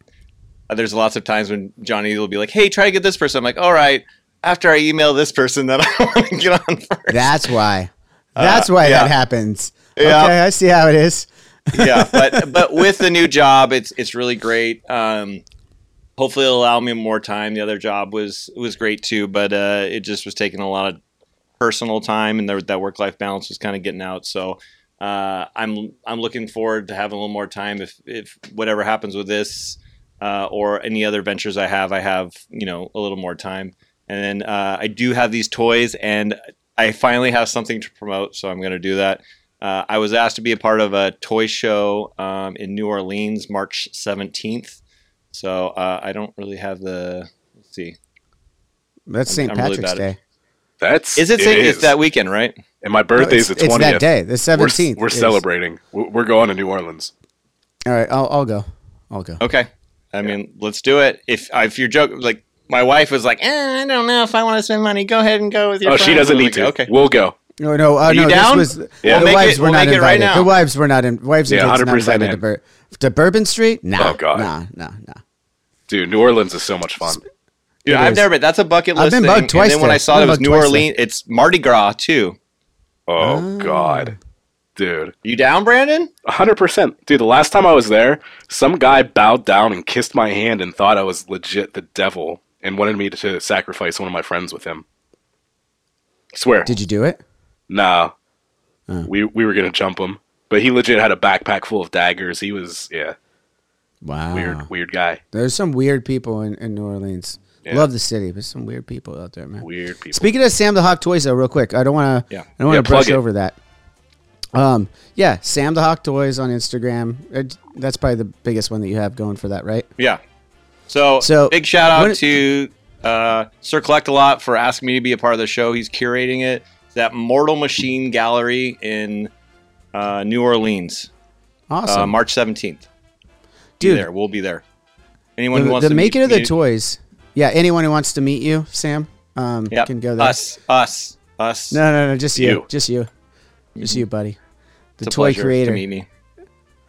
uh, there's lots of times when Johnny will be like, "Hey, try to get this person." I'm like, "All right." After I email this person that I [LAUGHS] want to get on first. That's why. That's why Uh, yeah. that happens. Yeah. Okay, I see how it is. [LAUGHS] yeah, but but with the new job, it's it's really great. Um, hopefully, it'll allow me more time. The other job was was great too, but uh, it just was taking a lot of personal time, and there, that work life balance was kind of getting out. So uh, I'm I'm looking forward to having a little more time. If if whatever happens with this uh, or any other ventures I have, I have you know a little more time. And then uh, I do have these toys, and I finally have something to promote, so I'm going to do that. Uh, I was asked to be a part of a toy show um, in New Orleans, March 17th. So uh, I don't really have the. Let's see. That's St. I'm really Patrick's at- Day. that's Is it? it St. is. It's that weekend, right? And my birthday's it's- the 20th. it's twentieth. that day, the 17th We're, we're celebrating. We're we're going to New Orleans. All right, I'll, I'll go. I'll go. Okay. I mean, let's do it. If if you're joking, like my wife was like, eh, I don't know if I want to spend money. Go ahead and go with your. Oh, she doesn't need like, to. Okay. We'll go. No, no, uh, you no. down? This was Yeah. the We'll wives it- were we'll not make it right invited. now. The wives were not in. Wives and Yeah, kids not 100% invited to. Bur- to Bourbon Street. Nah, Oh, God. nah, nah, nah. Dude, New Orleans is so much fun. Yeah, I've is. never been. That's a bucket list. I've list. been thing. bugged twice And then when there. I saw I've it was New twice there. Orleans, it's Mardi Gras too. Oh God, dude, You down, Brandon? hundred percent, dude. The last time I was there, some guy bowed down and kissed my hand and thought I was legit the devil and wanted me to sacrifice one of my friends with him. swear, Did you do it? nah. We we were gonna jump him, but he legit had a backpack full of daggers. He was yeah, Wow. weird weird guy, There's some weird people in, in New Orleans. Yeah. Love the city, but some weird people out there, man. weird people. Speaking of Sam the Hawk toys, though, real quick, I don't want to. Yeah. I don't want Yeah, to brush it. over that. Um, yeah, Sam the Hawk toys on Instagram. Uh, That's probably the biggest one that you have going for that, right? Yeah. So, So, big shout out to uh, Sir Collect a Lot for asking me to be a part of the show. He's curating it. It's at Mortal Machine Gallery in uh, New Orleans, Awesome, uh, March seventeenth. dude. there, we'll be there. Anyone the who wants the to making meet, of the meet- toys. Yeah, anyone who wants to meet you, Sam, um, Yep. can go there. Us, us, us. No, no, no, just you, You. just you, just you, buddy. The toy creator. to meet me.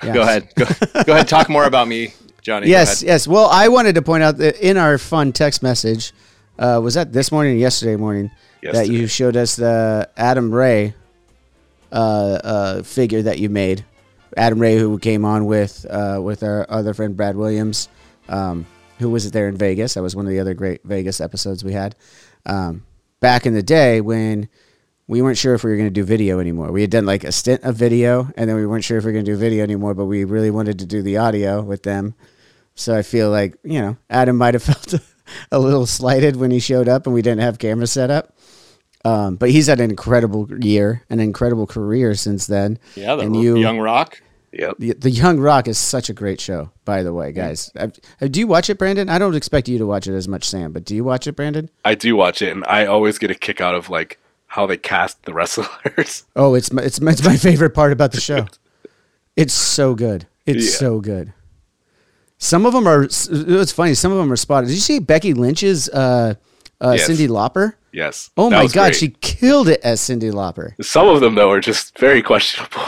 Yes. Go ahead. Go, go ahead. Talk more about me, Johnny. Yes, yes. Well, I wanted to point out that in our fun text message, uh, was that this morning or yesterday morning, that you showed us the Adam Ray uh, uh, figure that you made. Adam Ray, who came on with uh, with our other friend Brad Williams, um, who was it there in Vegas. That was one of the other great Vegas episodes we had um, back in the day when we weren't sure if we were going to do video anymore. We had done like a stint of video, and then we weren't sure if we were going to do video anymore, but we really wanted to do the audio with them. So I feel like, you know, Adam might have [LAUGHS] felt a little slighted when he showed up and we didn't have cameras set up. Um, but he's had an incredible year, an incredible career since then. Yeah, the and you, Young Rock. Yep. the, the Young Rock is such a great show, by the way, guys. Uh, do you watch it, Brandon? I don't expect you to watch it as much, Sam, but do you watch it, Brandon? I do watch it, and I always get a kick out of like how they cast the [LAUGHS] wrestlers. Oh, it's my, it's my, it's [LAUGHS] my favorite part about the show. It's so good. It's Yeah. so good. Some of them are. It's funny. Some of them are spotted. Did you see Becky Lynch's uh, uh, Yes. Cyndi Lauper? Yes. Oh That my god, great. she killed it as Cyndi Lauper. Some of them though are just very questionable.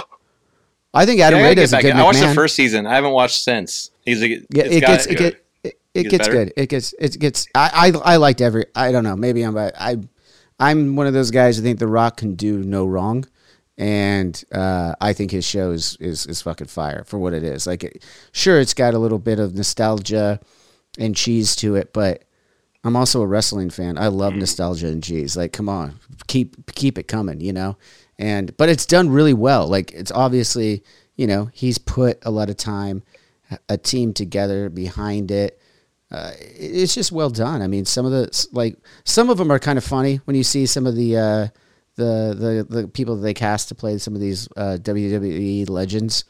I think Adam Yeah, I Ray does a good in. I watched the first season. I haven't watched since. He's a, Yeah, it gets it, get, it, it Gets gets good. It gets it gets. I, I I liked every. I don't know. Maybe I'm I I'm one of those guys who think The Rock can do no wrong, and uh, I think his show is, is is fucking fire for what it is. Like, it, sure, it's got a little bit of nostalgia and cheese to it, but I'm also a wrestling fan. I love nostalgia and cheese. Like, come on, keep keep it coming, you know. And but it's done really well. Like, it's obviously you know he's put a lot of time, a team together behind it. Uh, it's just well done. I mean, some of the like some of them are kind of funny when you see some of the uh, the the the people that they cast to play some of these uh, WWE legends.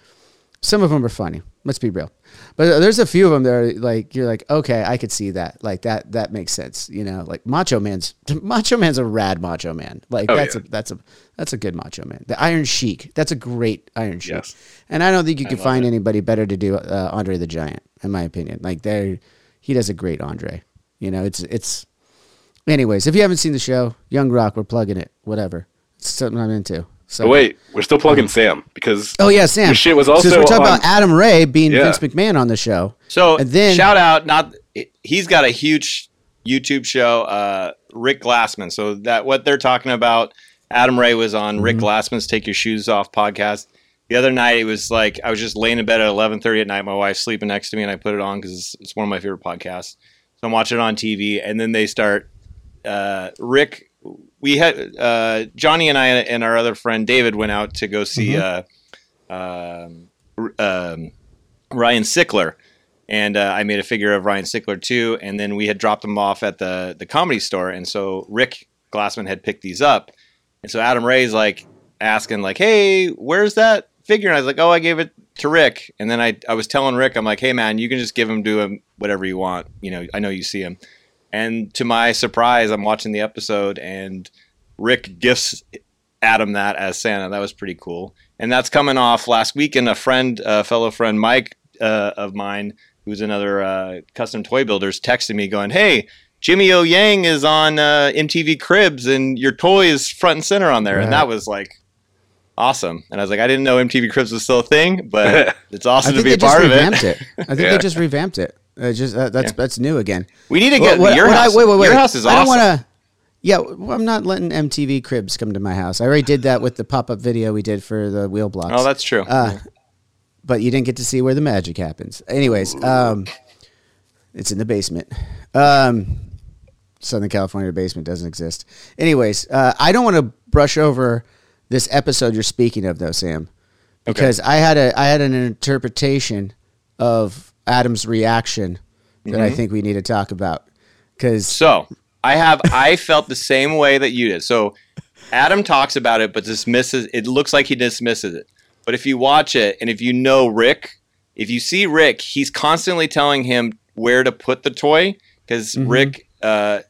Some of them are funny. Let's be real, but there's a few of them that are like you're like okay, I could see that. Like that that makes sense. You know, like Macho Man's [LAUGHS] Macho Man's a rad Macho Man. Like Oh, that's yeah. a that's a that's a good Macho Man. The Iron Sheik. That's a great Iron Sheik. Yes. And I don't think you can find it. anybody better to do uh, Andre the Giant, in my opinion. Like there, he does a great Andre. You know, it's it's. Anyways, if you haven't seen the show, Young Rock, we're plugging it. Whatever, it's something I'm into. So But wait, we're still plugging Sam because Oh yeah, Sam. Your shit was also Since we're talking on- about Adam Ray being Yeah. Vince McMahon on the show. So And then- shout out, not he's got a huge YouTube show, uh, Rick Glassman. So that what they're talking about, Adam Ray was on Rick Mm-hmm. Glassman's Take Your Shoes Off podcast. The other night, it was like I was just laying in bed at eleven thirty at night. My wife's sleeping next to me, and I put it on because it's, it's one of my favorite podcasts. So I'm watching it on TV, and then they start. Uh, Rick, we had uh, Johnny and I and our other friend David went out to go see uh, um, um, Ryan Sickler, and uh, I made a figure of Ryan Sickler too. And then we had dropped them off at the the comedy store, and so Rick Glassman had picked these up, and so Adam Ray's like asking like, "Hey, where's that figure?" And I was like, "Oh, I gave it to Rick." And then I I was telling Rick, I'm like, "Hey, man, you can just give him to him whatever you want. You know, I know you see him." And to my surprise, I'm watching the episode, and Rick gifts Adam that as Santa. That was pretty cool. And that's coming off last weekend. A friend, a fellow friend, Mike uh, of mine, who's another uh, custom toy builders, texted me going, "Hey, Jimmy O Yang is on uh, MTV Cribs, and your toy is front and center on there." Right. And that was like awesome. And I was like, I didn't know MTV Cribs was still a thing, but [LAUGHS] it's awesome to be a part of revamped it. it. I think [LAUGHS] Yeah. they just revamped it. Uh, just uh, that's Yeah. that's new again. We need to get What- your what I- house. wait, wait, wait. Your house is I don't awesome. want to. Yeah, well, I'm not letting MTV Cribs come to my house. I already did that with the pop up video we did for the wheel blocks. Oh, that's true. Uh, but you didn't get to see where the magic happens. Anyways, um, it's in the basement. Um, Southern California basement doesn't exist. Anyways, uh, I don't want to brush over this episode you're speaking of, though, Sam, because I had a I had an interpretation of Adam's reaction that I think we need to talk about. Because So I have I felt the same way that you did. So Adam talks about it, but dismisses. It looks like he dismisses it. But if you watch it, and if you know Rick, if you see Rick, he's constantly telling him where to put the toy because Rick uh,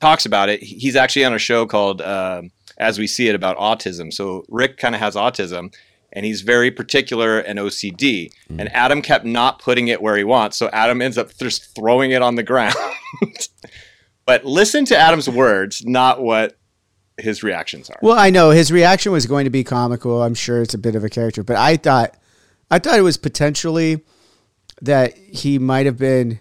talks about it. He's actually on a show called um As We See It about autism. So Rick kind of has autism. And he's very particular and OCD. And mm. Adam kept not putting it where he wants. So Adam ends up just throwing it on the ground. [LAUGHS] But listen to Adam's words, not what his reactions are. Well, I know his reaction was going to be comical. I'm sure it's a bit of a character, but I thought, I thought it was potentially that he might have been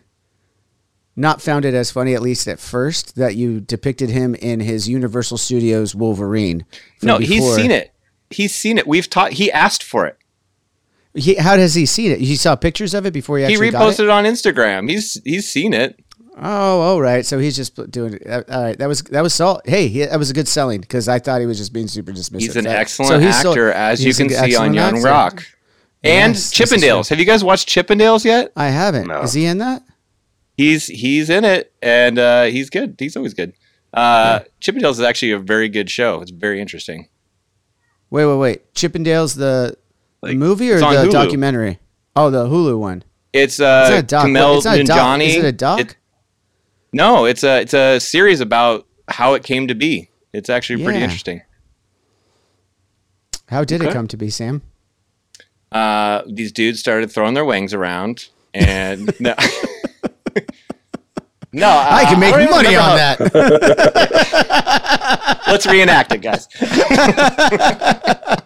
not found it as funny, at least at first, that you depicted him in his Universal Studios Wolverine. no, he's seen it. He's seen it. We've taught. He asked for it. He, how has he seen it? He saw pictures of it before he He actually got reposted it. it on Instagram. He's he's seen it. Oh, all right. So he's just doing it. All right, that was that was salt. Hey, he, that was a good selling because I thought he was just being super dismissive. He's an That- excellent so he's so- actor, as you can see on excellent Young actor. Rock. And Yes, Chippendales. Have you guys watched Chippendales yet? I haven't. No. Is he in that? He's he's in it, and uh, he's good. He's always good. Uh, Chippendales is actually a very good show. It's very interesting. Wait, wait, wait. Chippendales the, Like, movie or the Hulu. documentary? Oh, the Hulu one. It's It's uh, not a doc. Kumail It's not a doc. Is it a doc? It- no, it's a it's a series about how it came to be. It's actually pretty Yeah. interesting. How did it come to be, Sam? Uh, these dudes started throwing their wings around, and [LAUGHS] no, no, I can make don't money on how- that. [LAUGHS] Let's reenact it, guys. [LAUGHS]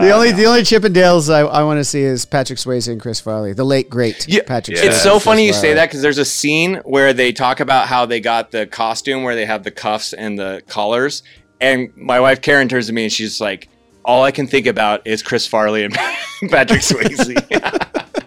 The only the only Chippendales I, I want to see is Patrick Swayze and Chris Farley, the late great Patrick. Swayze. It's so and funny you Chris say that because there's a scene where they talk about how they got the costume where they have the cuffs and the collars, and my wife Karen turns to me and she's like, "All I can think about is Chris Farley and [LAUGHS] Patrick Swayze."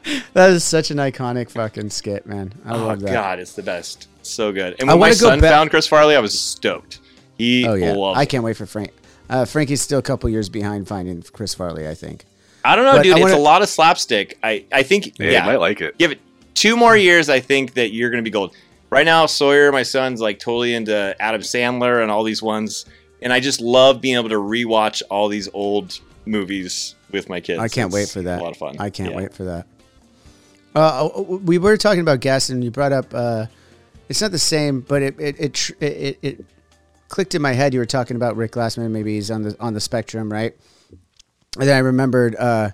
[LAUGHS] That is such an iconic fucking skit, man. I oh love that. God, it's the best. So good. And I when my son back- found Chris Farley, I was stoked. He Oh yeah, loved I can't wait for Frank. Uh, Frankie's still a couple years behind finding Chris Farley. I think. I don't know, But dude. It's wanna- a lot of slapstick. I, I think Yeah, yeah, you might like it. Give it two more years. I think that you're gonna be gold. Right now, Sawyer, my son's like totally into Adam Sandler and all these ones, and I just love being able to rewatch all these old movies with my kids. I can't It's wait for that. A lot of fun. I can't Yeah. wait for that. Uh, uh, we were talking about guests, and you brought up. Uh, it's not the same, but it it it, tr- it it clicked in my head. You were talking about Rick Glassman. Maybe he's on the on the spectrum, right? And then I remembered uh,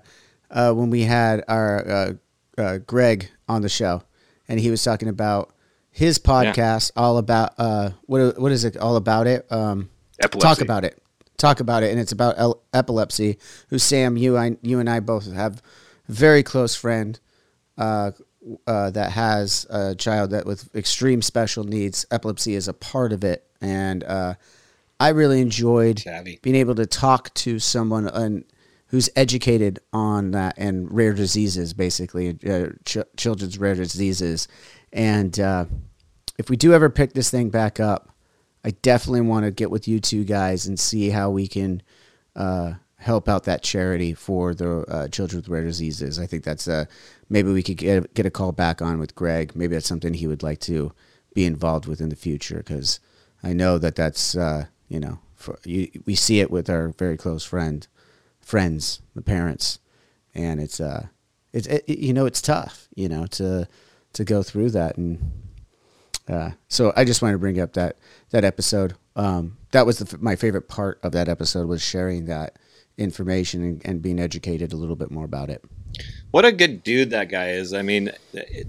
uh, when we had our uh, uh, Greg on the show, and he was talking about his podcast, all about uh, what what is it all about it? Um, Epilepsy. Talk about it. Talk about it, and it's about epilepsy. Who Sam, you, I, you and I both have very close friend uh, uh, that has a child that with extreme special needs. Epilepsy is a part of it, and uh, I really enjoyed Savvy. being able to talk to someone and who's educated on that and rare diseases, basically uh, ch- children's rare diseases. And uh, if we do ever pick this thing back up, I definitely want to get with you two guys and see how we can uh, help out that charity for the uh, children with rare diseases. I think that's uh, maybe we could get get a call back on with Greg. Maybe that's something he would like to be involved with in the future because I know that that's uh, you know for, you, we see it with our very close friend friends, the parents, and it's uh it's it, you know it's tough you know to to go through that and uh, so I just wanted to bring up that that episode. Um, that was the, my favorite part of that episode was sharing that information and, and being educated a little bit more about it. What a good dude that guy is. I mean,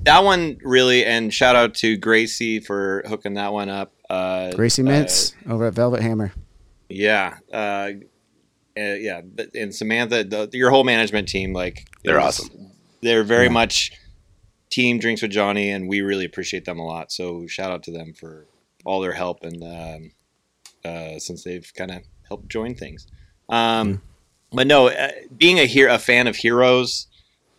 that one really, and shout out to Gracie for hooking that one up. Uh, Gracie uh, over at Velvet Hammer. Yeah, uh, uh, yeah, and Samantha, the, your whole management team, like They're is- awesome. They're very much team drinks with Johnny, and we really appreciate them a lot. So shout out to them for all their help and um, uh, since they've kind of helped join things. Um, But no, uh, being a hero, a fan of heroes,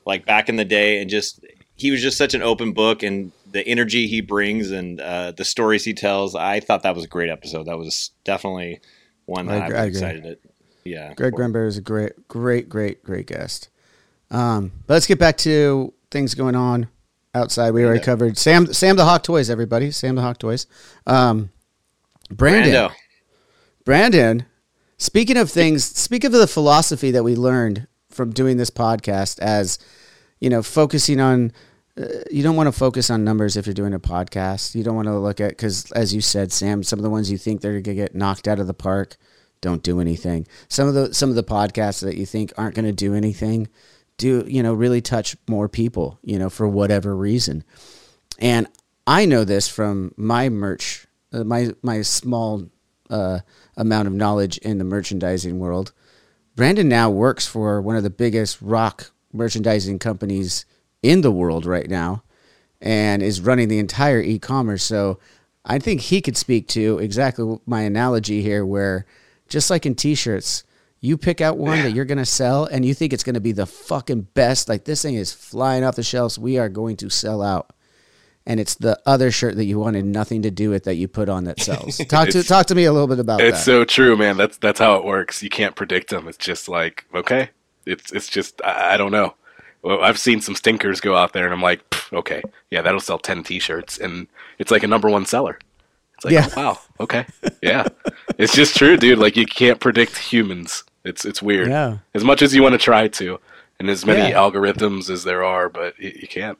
like back in the day, and just he was just such an open book, and the energy he brings and uh, the stories he tells. I thought that was a great episode. That was definitely one that I I, was I excited at. Yeah, Greg Grunberg is a great, great, great, great guest. Um, but let's get back to things going on outside. We already Yeah. covered Sam, Sam the Hawk Toys. Everybody, Sam the Hawk Toys. Um, Brandon, Brando. Brandon. Speaking of things, speak of the philosophy that we learned from doing this podcast, as you know, focusing on. Uh, you don't want to focus on numbers if you're doing a podcast. You don't want to look at because, as you said, Sam, some of the ones you think they're gonna get knocked out of the park, don't do anything. Some of the some of the podcasts that you think aren't going to do anything, do you know really touch more people, you know, for whatever reason. And I know this from my merch, uh, my my small uh, amount of knowledge in the merchandising world. Brandon now works for one of the biggest rock merchandising companies in the world right now, and is running the entire e-commerce. So I think he could speak to exactly my analogy here, where just like in t-shirts. You pick out one that you're gonna sell, and you think it's gonna be the fucking best. Like this thing is flying off the shelves. We are going to sell out and it's the other shirt that you wanted nothing to do with that you put on that sells. [LAUGHS] Talk to talk to me a little bit about It's that. It's so true, man. That's that's how it works. You can't predict them. It's just like okay, it's it's just I, I don't know. Well, I've seen some stinkers go out there, and I'm like, okay, yeah, that'll sell ten T-shirts, and it's like a number one seller. It's like, Yeah. oh, wow, okay, yeah, it's just true, dude. Like you can't predict humans. It's it's weird. Yeah. As much as you want to try to, and as many Yeah. algorithms as there are, but you, you can't.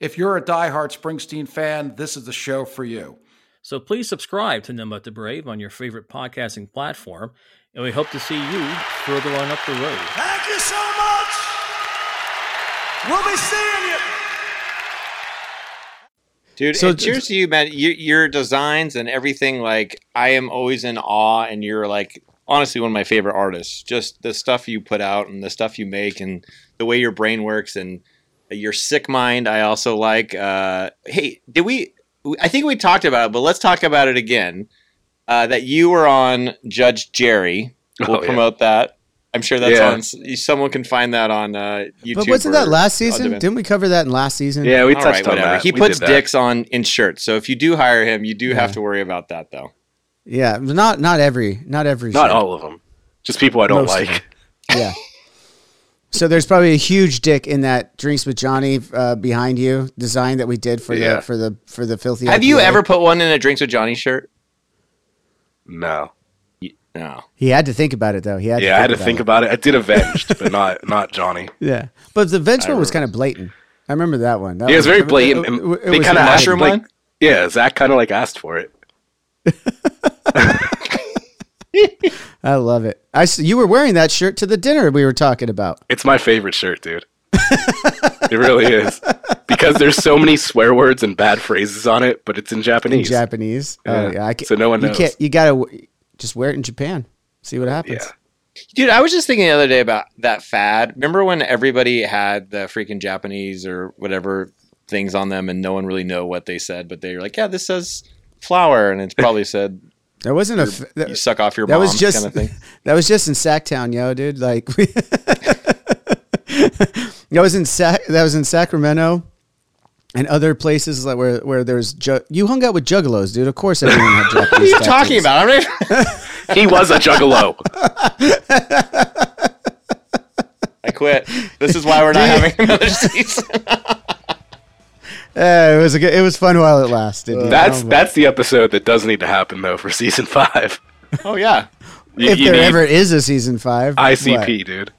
If you're a diehard Springsteen fan, this is the show for you. So please subscribe to None the Brave on your favorite podcasting platform, and we hope to see you further on up the road. Thank you so much. We'll be seeing you. Dude, So- so, cheers to you, man. Your, your designs and everything, like, I am always in awe, and you're, like, honestly one of my favorite artists. Just the stuff you put out and the stuff you make and the way your brain works and your sick mind, I also like. Uh, hey, did we, I think we talked about it, but let's talk about it again. Uh, that you were on Judge Jerry. We'll Oh, yeah. promote that. I'm sure that's Yeah. on, someone can find that on uh, YouTube. But wasn't that last season? Didn't we cover that in last season? Yeah, we touched right, on whatever. that. He We puts did that. dicks on in shirts, so if you do hire him, you do have to worry about that, though. Yeah, not not every not every Not show. all of them. Just people I don't Most like. Yeah. [LAUGHS] So there's probably a huge dick in that drinks with Johnny uh, behind you design that we did for Yeah. the for the for the filthy. Have you ever put one in a drinks with Johnny shirt? No. No. He had to think about it though. He had Yeah, to I had to think think about about it. I did Avenged, but not [LAUGHS] not Johnny. Yeah, but the Vince I one was kind of blatant. I remember that one. That yeah, it was very blatant, it- it- it they was kind of not- asked mushroom like, one? Yeah, Zach kind of like asked for it. [LAUGHS] I love it. I s- you were wearing that shirt to the dinner we were talking about. It's my favorite shirt, dude. it really is because there's so many swear words and bad phrases on it, but it's in In Japanese. Japanese. Oh Yeah. yeah, I ca- So no one You knows. can't. You gotta w- just wear it in Japan. See what happens. Yeah. Dude, I was just thinking the other day about that fad. Remember when everybody had the freaking Japanese or whatever things on them and no one really know what they said, but they were like, yeah, this says flower. And it's probably said, That wasn't a. Your- f- that, you suck off your that mom was just kind of thing. [LAUGHS] that was just in Sacktown, yo, dude. Like [LAUGHS] that was in Sac, that was in Sacramento and other places like where where there's ju- you hung out with juggalos, dude. Of course, everyone had [LAUGHS] Japanese. What are you tattoos. talking about? I'm not- He was a juggalo. I quit. This is why we're not having another season. Eh, it was a good, it was fun while it lasted. you That's know, that's the episode that does need to happen though for season five. oh, yeah. [LAUGHS] You, if you there ever is a season five. ICP, what? dude.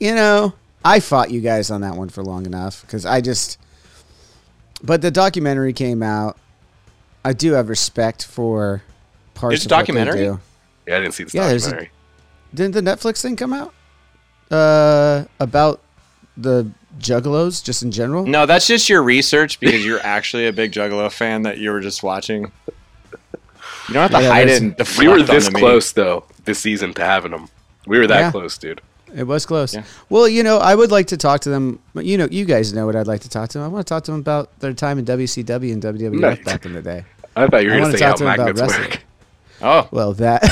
you know, I fought you guys on that one for long enough because I just. But the documentary came out. I do have respect for parts There's a of what they documentary? do. Yeah, I didn't see this Yeah, there's a- documentary. Didn't the Netflix thing come out? Uh, about the Juggalos, just in general. No, that's just your research because you're actually a big Juggalo fan that you were just watching. You don't have to Yeah, hide that's- it and deflect we were this onto me. close though this season to having them. We were that Yeah. close, dude. It was close. Yeah. Well, you know, I would like to talk to them. You know, you guys know what I'd like to talk to them. I want to talk to them about their time in WCW and WWF No. back in the day. I thought you were going wanna say talk how to him about magnets wrestling. work. [LAUGHS] Oh, Well, that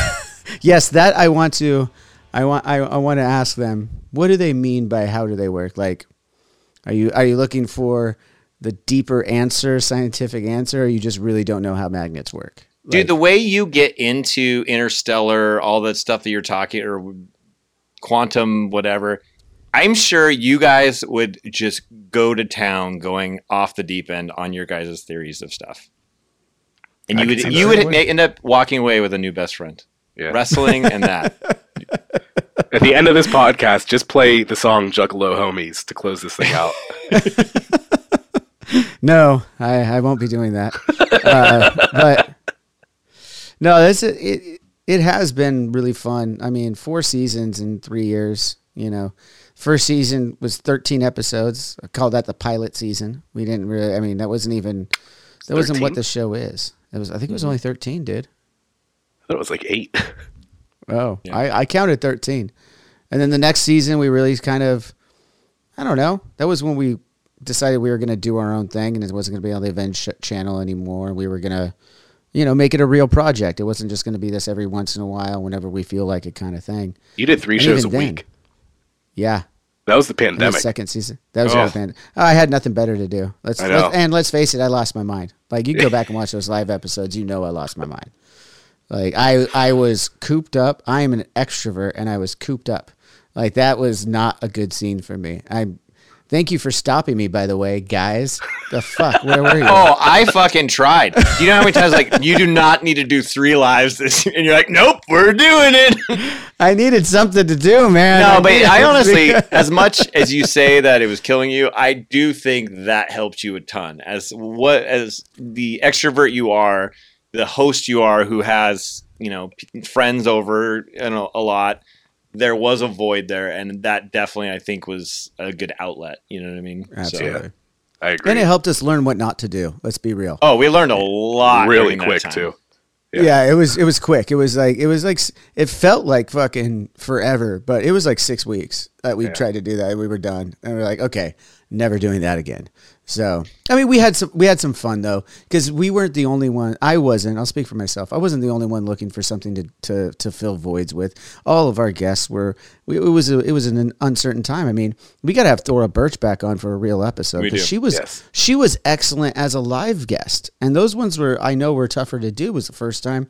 [LAUGHS] yes, that I want to. I want. I, I want to ask them. What do they mean by how do they work? Like, are you are you looking for the deeper answer, scientific answer, or you just really don't know how magnets work? Dude, the way you get into interstellar, all that stuff that you're talking, or quantum, whatever, I'm sure you guys would just go to town going off the deep end on your guys' theories of stuff. And I you could would you that. would end up walking away with a new best friend. Yeah. Wrestling and that. [LAUGHS] At the end of this podcast, just play the song "Juggalo Homies" to close this thing out. [LAUGHS] No, I, I won't be doing that. uh, but no, this it it has been really fun. I mean, four seasons in three years. You know, First season was 13 episodes. I called that the pilot season. We didn't really. I mean, that wasn't even. That wasn't what the show is. It was. I think it was only 13, dude. I thought it was like eight. [LAUGHS] Oh, I, I counted 13. And then the next season, we really kind of, I don't know. That was when we decided we were going to do our own thing and it wasn't going to be on the Avenge sh- channel anymore. We were going to, you know, make it a real project. It wasn't just going to be this every once in a while, whenever we feel like it kind of thing. You did three And shows a even then- week. Yeah. That was the And the pandemic. second season. That was Oh. the band. Oh, I had nothing better to do. Let's, I know. let's- and let's face it, I lost my mind. Like you go [LAUGHS] back and watch those live episodes, you know I lost my mind. Like I I was cooped up. I am an extrovert and I was cooped up. Like that was not a good scene for me. I thank you for stopping me by the way, guys. The fuck? Where were you? [LAUGHS] Oh, I fucking tried. Do you know how many times like you do not need to do three lives this and you're like, nope, we're doing it. [LAUGHS] I needed something to do, man. No, but I honestly, [LAUGHS] as much as you say that it was killing you, I do think that helped you a ton. As what as the extrovert you are, the host you are, who has you know p- friends over and a, a lot. There was a void there, and that definitely I think was a good outlet. You know what I mean? So- Absolutely. I agree. And it helped us learn what not to do. Let's be real. oh, we learned a lot really quick too. Yeah. it was it was quick. It was like it was like it felt like fucking forever, but it was like six weeks that we Yeah. tried to do that. and We were done, and we are like, okay, never doing that again. So I mean, we had some we had some fun though because we weren't the only one. I wasn't. I'll speak for myself. I wasn't the only one looking for something to to to fill voids with. All of our guests were. We, it was a, it was an uncertain time. I mean, we got to have Thora Birch back on for a real episode because she was Yes. she was excellent as a live guest, and those ones were I know were tougher to do. Was the first time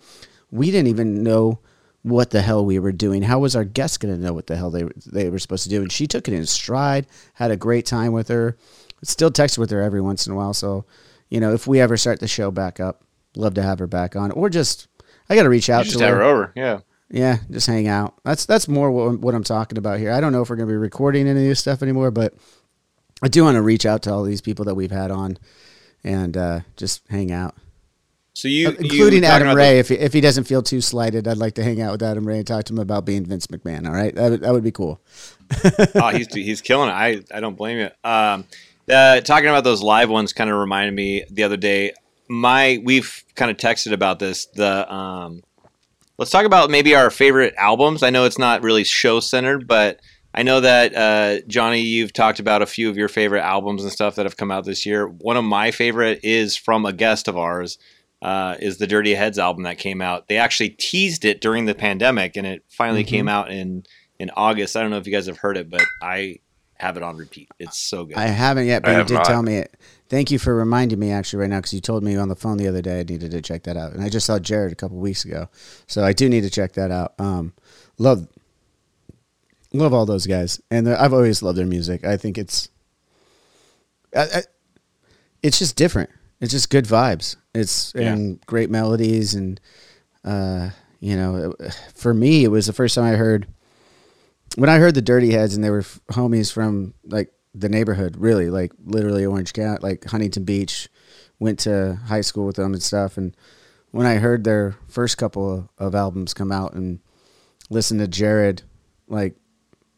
we didn't even know what the hell we were doing. How was our guest going to know what the hell they they were supposed to do? And she took it in stride. Had a great time with her. Still text with her every once in a while. So, you know, if we ever start the show back up, love to have her back on, or just I got to reach out just to have her. her over, yeah. Yeah, just hang out. That's that's more what, what I'm talking about here. I don't know if we're going to be recording any of this stuff anymore, but I do want to reach out to all these people that we've had on and uh, just hang out. So you, Uh, including you Adam Ray. the- if he, if he doesn't feel too slighted, I'd like to hang out with Adam Ray and talk to him about being Vince McMahon. All right, that would, that would be cool. [LAUGHS] oh, he's he's killing it. I I don't blame you. Um, uh, talking about those live ones kind of reminded me the other day. My we've kind of texted about this. The um, let's talk about maybe our favorite albums. I know it's not really show centered, but I know that uh, Johnny, you've talked about a few of your favorite albums and stuff that have come out this year. One of my favorite is from a guest of ours. Uh, is the Dirty Heads album that came out? They actually teased it during the pandemic, and it finally Mhm. came out in in August. I don't know if you guys have heard it, but I have it on repeat. It's so good. I haven't yet, but I you did not. tell me it. Thank you for reminding me actually right now because you told me on the phone the other day I needed to check that out, and I just saw Jared a couple weeks ago, so I do need to check that out. Um, love, love all those guys, and I've always loved their music. I think it's, I, I, it's just different. It's just good vibes. It's Yeah. and great melodies, and uh, you know, for me, it was the first time I heard when I heard the Dirty Heads and they were f- homies from like the neighborhood, really, like literally Orange County, like Huntington Beach, went to high school with them and stuff. And when I heard their first couple of, albums come out and listened to Jared, like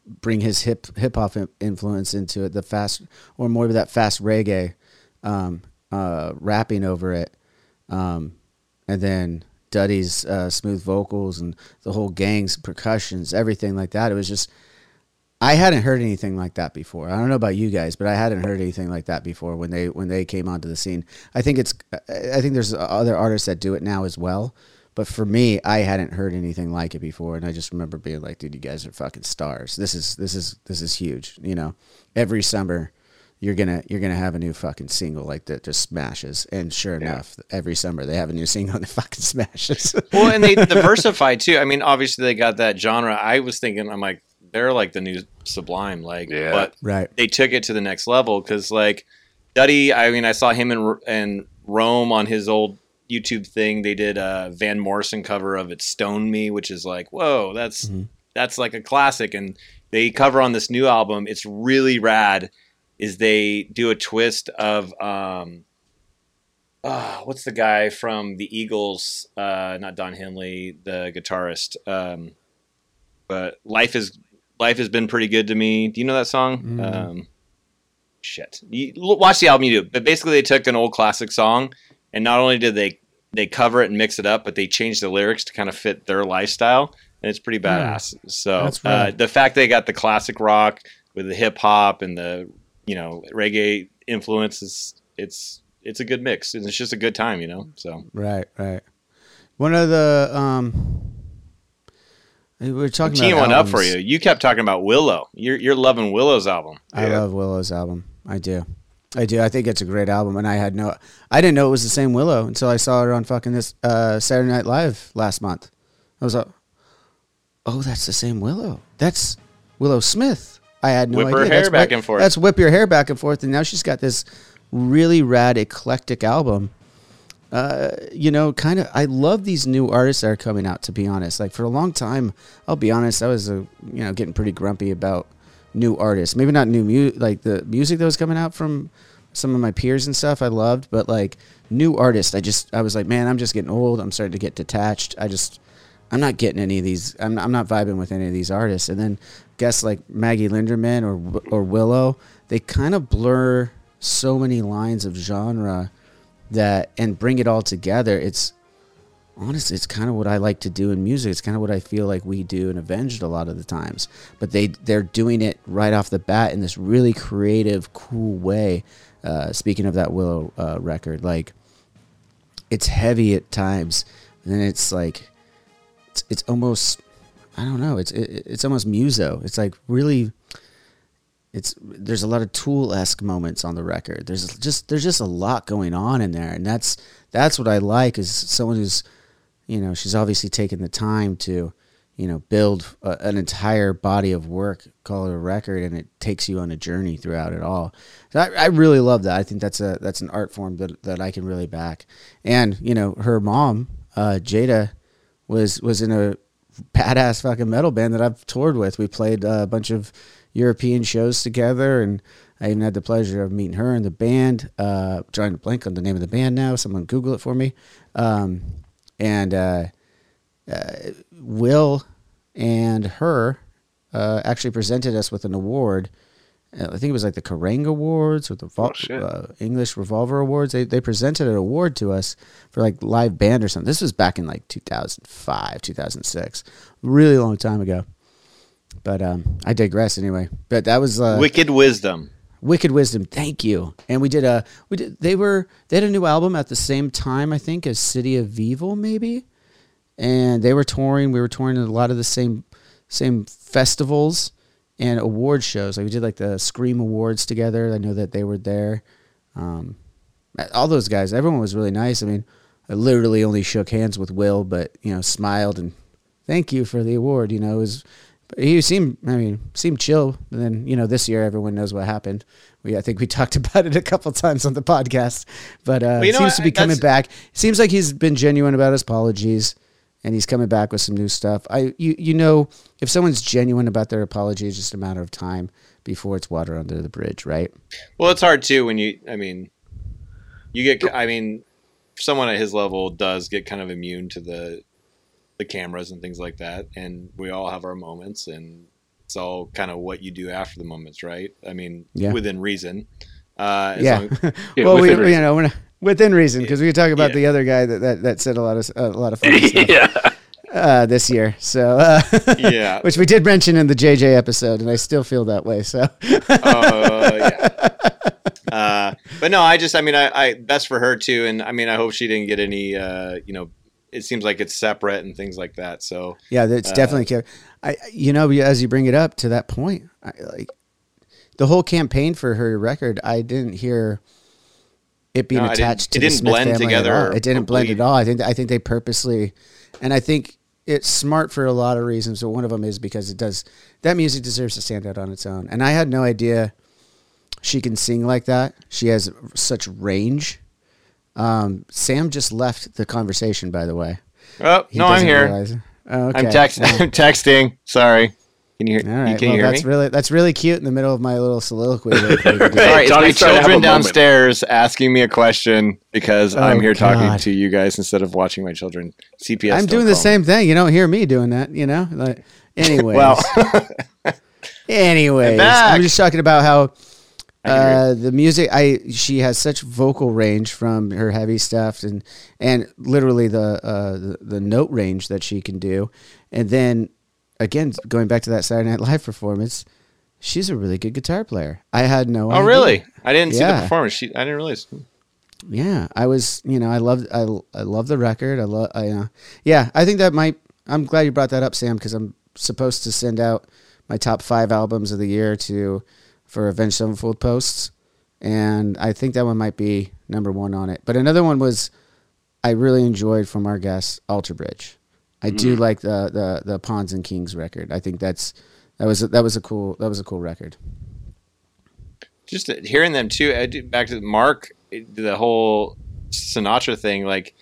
bring his hip hip hop influence into it, the fast or more of that fast reggae, um, uh, rapping over it, um, and then Duddy's uh, smooth vocals and the whole gang's percussions, everything like that. It was just I hadn't heard anything like that before. I don't know about you guys, but I hadn't heard anything like that before when they when they came onto the scene. I think it's I think there's other artists that do it now as well. But for me, I hadn't heard anything like it before, and I just remember being like, "Dude, you guys are fucking stars. This is this is this is huge." You know, every summer you're gonna you're gonna have a new fucking single like that just smashes. And sure enough, every summer they have a new single that [LAUGHS] fucking smashes. well, and they [LAUGHS] diversified too. I mean, obviously they got that genre. I was thinking, I'm like, they're like the new Sublime, like, Yeah. but Right. they took it to the next level because, like, Duddy. I mean, I saw him in and Rome on his old YouTube thing. They did a Van Morrison cover of "It Stone Me," which is like, whoa, that's mm-hmm. that's like a classic. And they cover on this new album. It's really rad. Is they do a twist of um, uh, what's the guy from the Eagles? Uh, not Don Henley, the guitarist. Um, but life is Life has been pretty good to me. Do you know that song? Mm. Um, shit. You, watch the album you do. But basically, they took an old classic song, and not only did they they cover it and mix it up, but they changed the lyrics to kind of fit their lifestyle, and it's pretty badass. So uh, the fact they got the classic rock with the hip hop and the you know reggae influences, it's it's a good mix, and it's just a good time, you know. So Right, right. One of the um, we were talking teeing about one up for you. You kept talking about Willow. You're you're loving Willow's album. I love Willow's album. I do. I do. I think it's a great album, and I had no, I didn't know it was the same Willow until I saw her on fucking this uh, Saturday Night Live last month. I was like, oh, that's the same Willow. That's Willow Smith. I had no Whip idea. her hair That's back whip- and forth. That's whip your hair back and forth, and now she's got this really rad eclectic album. Uh, you know, kind of. I love these new artists that are coming out. To be honest, like for a long time, I'll be honest, I was uh, you know getting pretty grumpy about new artists. Maybe not new mu like the music that was coming out from some of my peers and stuff. I loved, but like new artists, I just I was like, man, I'm just getting old. I'm starting to get detached. I just I'm not getting any of these. I'm I'm not vibing with any of these artists. And then guess like Maggie Lindemann or or Willow, they kind of blur so many lines of genre that and bring it all together. It's honestly, it's kind of what I like to do in music. It's kind of what I feel like we do in Avenged a lot of the times. But they they're doing it right off the bat in this really creative, cool way. Uh, speaking of that Willow uh, record, like it's heavy at times, and then it's like it's, it's almost I don't know. It's it, it's almost muso. It's like really. It's there's a lot of Tool esque moments on the record. There's just there's just a lot going on in there, and that's that's what I like is someone who's, you know, she's obviously taken the time to, you know, build a, an entire body of work, call it a record, and it takes you on a journey throughout it all. So I, I really love that. I think that's a that's an art form that that I can really back. And you know, her mom, uh, Jada, was was in a badass fucking metal band that I've toured with. We played a bunch of European shows together, and I even had the pleasure of meeting her and the band. Uh, to blank on the name of the band now. Someone Google it for me. Um, and uh, uh, Will and her uh, actually presented us with an award. Uh, I think it was like the Kerrang Awards or the Vol- uh, English Revolver Awards. They they presented an award to us for like live band or something. This was back in like 2005, 2006, really long time ago. But um, I digress anyway. But that was uh, Wicked Wisdom. Wicked Wisdom. Thank you. And we did a we did they were they had a new album at the same time I think as City of Evil maybe, and they were touring. We were touring at a lot of the same same festivals and award shows. Like we did like the Scream Awards together. I know that they were there. Um, all those guys, everyone was really nice. I mean, I literally only shook hands with Will, but you know, smiled and thank you for the award. You know, it was he seemed I mean seemed chill. And then you know this year everyone knows what happened. We I think we [LAUGHS] talked about it a couple times on the podcast, but uh, Well, you know seems what? to be coming That's- back. Seems like he's been genuine about his apologies, and he's coming back with some new stuff. I you you know if someone's genuine about their apology, it's just a matter of time before it's water under the bridge, right? Well, it's hard too when you. I mean, you get. I mean, someone at his level does get kind of immune to the the cameras and things like that, and we all have our moments, and it's all kind of what you do after the moments, right? I mean, Yeah. within reason. Uh, as Yeah. long- [LAUGHS] well, [LAUGHS] we, within you know, we're not, within reason, because we could talk about Yeah. the other guy that, that, that said a lot of a lot of funny [LAUGHS] stuff. Uh, this year, so uh, Yeah. [LAUGHS] which we did mention in the JJ episode, and I still feel that way. So, Oh, yeah. Uh, but no, I just, I mean, I, I, best for her too. And I mean, I hope she didn't get any, uh, you know, it seems like it's separate and things like that. So yeah, it's uh, definitely. ca- I, you know, as you bring it up to that point, I, like the whole campaign for her record, I didn't hear it being No, attached it to the didn't Smith blend family together At all. It didn't or blend at all. I think I think they purposely, and I think it's smart for a lot of reasons. But one of them is because it does that music deserves to stand out on its own. And I had no idea she can sing like that. She has such range. Um, Sam just left the conversation, by the way. Oh, He no, I'm here. Oh, okay. I'm, text- Well. [LAUGHS] I'm texting. Sorry. Can you hear, All right. can well, you hear that's me? really that's really cute in the middle of my little soliloquy. there for you to. Sorry, it's my Johnny's trying to have a children moment. downstairs asking me a question because Oh, I'm here talking to you guys instead of watching my children. CPS. I'm doing the call me. same thing. You don't hear me doing that, you know. Like, [LAUGHS] anyways, Well, [LAUGHS] Anyways, back. I'm just talking about how uh, the music. I she has such vocal range from her heavy stuff and and literally the uh, the, the note range that she can do, and then again going back to that Saturday Night Live performance, she's a really good guitar player. I had no. Oh, idea. really? I didn't see the performance. She, I didn't realize. Yeah, I was, you know, I love, I, I love the record. I love, I, uh, yeah, I think that might. I'm glad you brought that up, Sam, because I'm supposed to send out my top five albums of the year to for Avenged Sevenfold posts, and I think that one might be number one on it. But another one was I really enjoyed from our guest Alter Bridge. I do Mm. like the the the Pawns and Kings record. I think that's that was a, that was a cool that was a cool record. Just hearing them too. I do- Back to Mark, the whole Sinatra thing. Like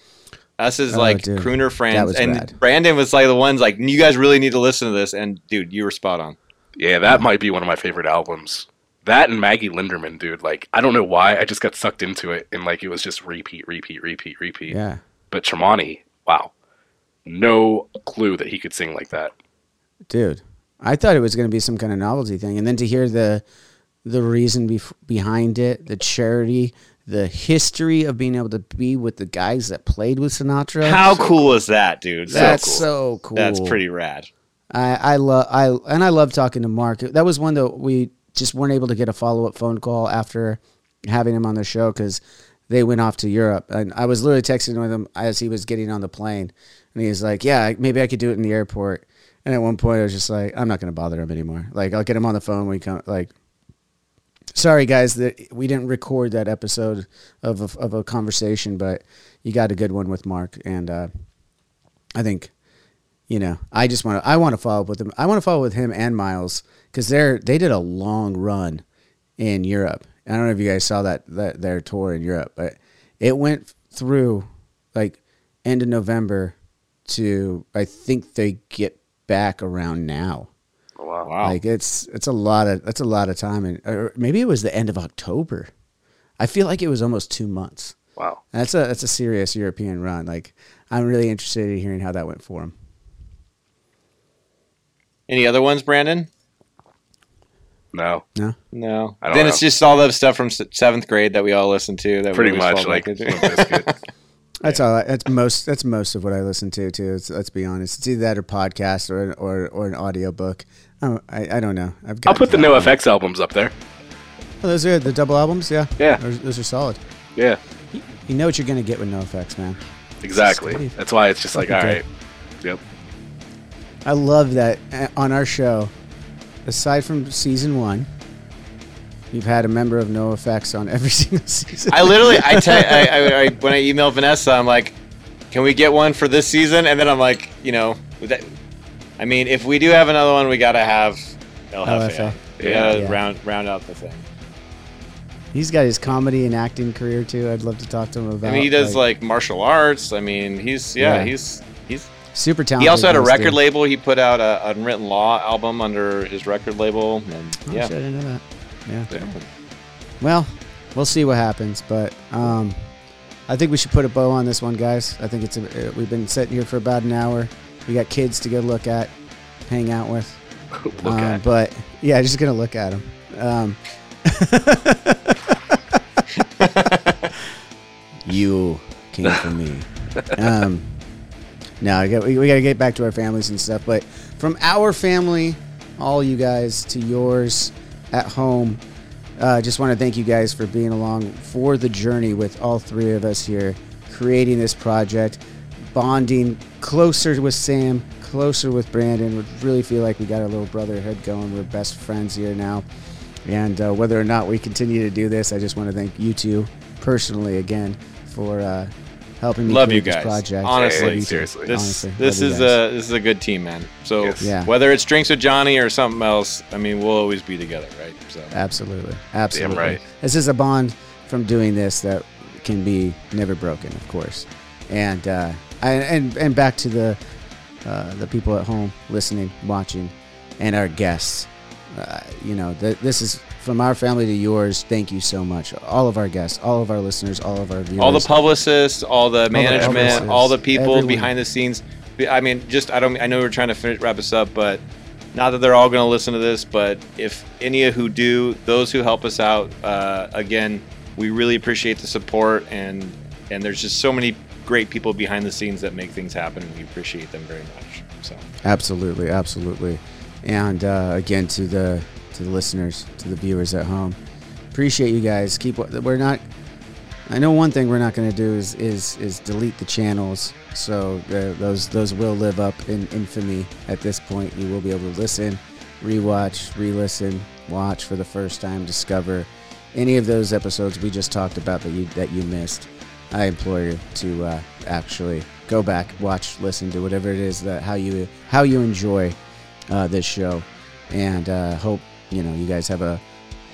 us as Oh, like dude. crooner That friends, was and rad. Brandon was like the ones like you guys really need to listen to this. And dude, you were spot on. Yeah, that might be one of my favorite albums. That and Maggie Lindemann, dude. Like, I don't know why. I just got sucked into it, and like it was just repeat, repeat, repeat, repeat. Yeah. But Tremonti, wow, no clue that he could sing like that. dude i thought it was going to be some kind of novelty thing and then to hear the the reason bef- behind it the charity the history of being able to be with the guys that played with sinatra How cool is that, dude? So that's cool. so cool That's pretty rad. i i love i and i love talking to mark that was one that we just weren't able to get a follow-up phone call after having him on the show because they went off to europe. And i was literally texting with him as he was getting on the plane. And he was like yeah maybe i could do it in the airport. And at one point i was just like i'm not going to bother him anymore. Like i'll get him on the phone when we come like sorry guys that we didn't record that episode of a, of a conversation but you got a good one with mark. And uh, i think you know i just want to i want to follow up with him i want to follow with him and Myles because they're they did a long run in europe i don't know if you guys saw that, that their tour in europe but it went through like end of november to i think they get back around now Oh, wow. Wow. like it's it's a lot of that's a lot of time and or maybe it was the end of october i feel like it was almost two months Wow. that's a that's a serious european run like i'm really interested in hearing how that went for him Any other ones, Brandon? No. No. No. I Then know. it's just all the stuff from seventh grade that we all listen to. That Pretty much, fall like, into. Limp [LAUGHS] That's all. I- That's most. That's most of what I listen to too. It's, let's be honest. It's either that or podcast or or or an audiobook. I don't, I, I don't know. I've I'll put the No NoFX albums up there. Oh, those are the double albums. Yeah. Yeah. Those, those are solid. Yeah, You know what you're gonna get with No NoFX, man. exactly. That's why it's just like, all Fucking right. Yep. I love that uh, on our show. Aside from season one, you've had a member of NoFX on every [LAUGHS] single season. I literally, I, te- I, I, I when I emailed Vanessa, I'm like, "Can we get one for this season?" And then I'm like, you know, that, I mean, if we do have another one, we gotta have El Hefe. LFA. We Yeah. round round out the thing. He's got his comedy and acting career too. I'd love to talk to him about. I mean, he does like, martial arts. I mean, he's yeah, Yeah. he's he's super talented. He also had a record dude. label. He put out a Unwritten Law album under his record label, and Oh, yeah, shit, I didn't know that. Yeah. Well, we'll see what happens, but um, I think we should put a bow on this one, guys. I think it's a, uh, we've been sitting here for about an hour. We got kids to go look at, hang out with. [LAUGHS] Look Um, at. But yeah, just gonna look at them. Um, [LAUGHS] [LAUGHS] you came for me. Um, no, we, we got to get back to our families and stuff. But from our family, all you guys, to yours at home, uh, just want to thank you guys for being along for the journey with all three of us here, creating this project, bonding closer with Sam, closer with Brandon. We really feel like we got a little brotherhood going. We're best friends here now. And uh, whether or not we continue to do this, I just want to thank you two personally again for uh, helping me love you this guys. project. Honestly, too. seriously. this Honestly, this is a this is a good team, man. So Yes. Yeah. whether it's drinks with Johnny or something else, I mean, we'll always be together, right? So Absolutely. Absolutely. right. This is a bond from doing this that can be never broken, of course. And uh, I, and and back to the uh, the people at home listening, watching, and our guests. Uh, you know, th- this is from our family to yours. Thank you so much, all of our guests, all of our listeners, all of our viewers. all the publicists, all the management, publicists, all the people everyone. behind the scenes. I mean, just I don't. I know we're trying to finish, wrap us up, but not that they're all going to listen to this, but if any of who do, those who help us out, uh, again, we really appreciate the support and and there's just so many great people behind the scenes that make things happen, and we appreciate them very much. So Absolutely, absolutely. And uh, again, to the to the listeners, to the viewers at home, appreciate you guys. Keep we're not. I know one thing we're not going to do is, is is delete the channels. So uh, those those will live up in infamy. At this point, you will be able to listen, rewatch, re-listen, watch for the first time, discover any of those episodes we just talked about that you that you missed. I implore you to uh, actually go back, watch, listen to whatever it is that how you how you enjoy uh, this show, and uh, hope you know you guys have a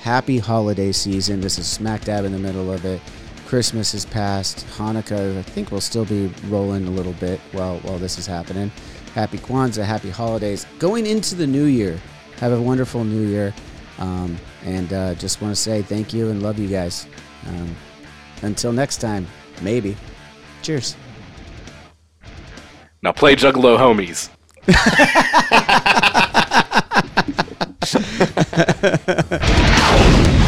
happy holiday season. This is smack dab in the middle of it. Christmas is past. Hanukkah, I think, will still be rolling a little bit while while this is happening. Happy Kwanzaa, happy holidays. Going into the new year, have a wonderful new year, um, and uh, just want to say thank you and love you guys. Um, until next time, maybe. Cheers. Now play Juggalo Homies. [LAUGHS] ました。[LAUGHS]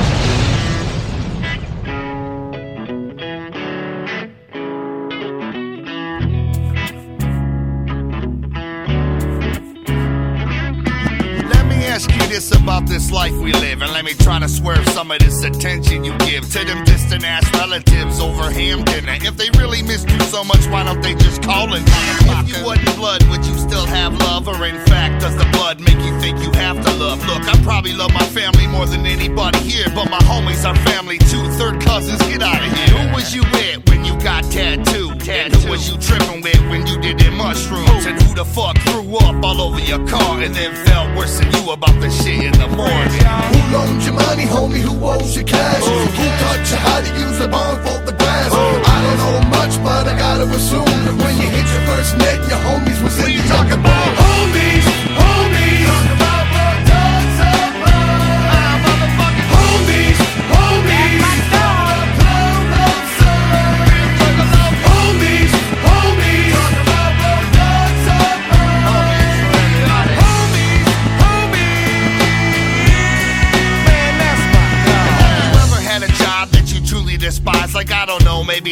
let me try to swerve some of this attention you give to them distant ass relatives over ham dinner. If they really missed you so much, why don't they just call and If you wasn't blood, would you still have love? Or in fact, does the blood make you think you have to love? Look, I probably love my family more than anybody here, but my homies are family too. Third cousins, get out of here. Who was you with when you got tattooed? And who was you tripping with when you did them mushrooms? And who the fuck threw up all over your car and then felt worse than you about the shit in the morning? Who loaned you money, homie? Who owes you cash? Who taught you how to use the barn for the grass? I don't know much, but I gotta assume that when you hit your first net, your homies was in the talking about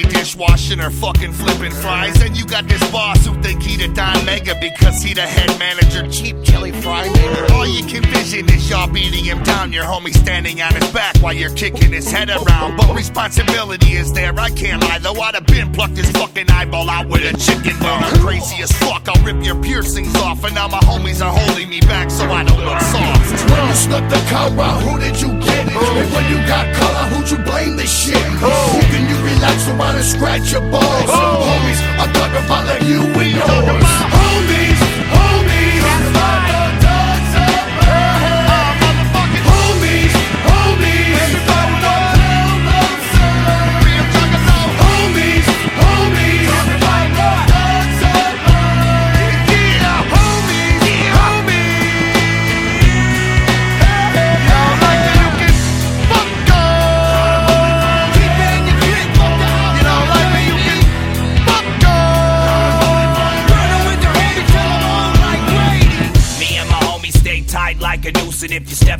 don't dishwashing fucking flipping fries. And you got this boss who think he the Don Mega because he the head manager, cheap chili fry maker. All you can vision is y'all beating him down. Your homie standing on his back while you're kicking his head around. But responsibility is there, I can't lie. Though I'd have been plucked his fucking eyeball out with a chicken bone. I'm crazy as fuck, I'll rip your piercings off. And now my homies are holding me back so I don't look soft. When you snuck the car out, who did you get it? And when you got color, who'd you blame this shit? Oh. Who can you relax around and scratch your balls? Homies, I'm talking about like you and yours. Homies,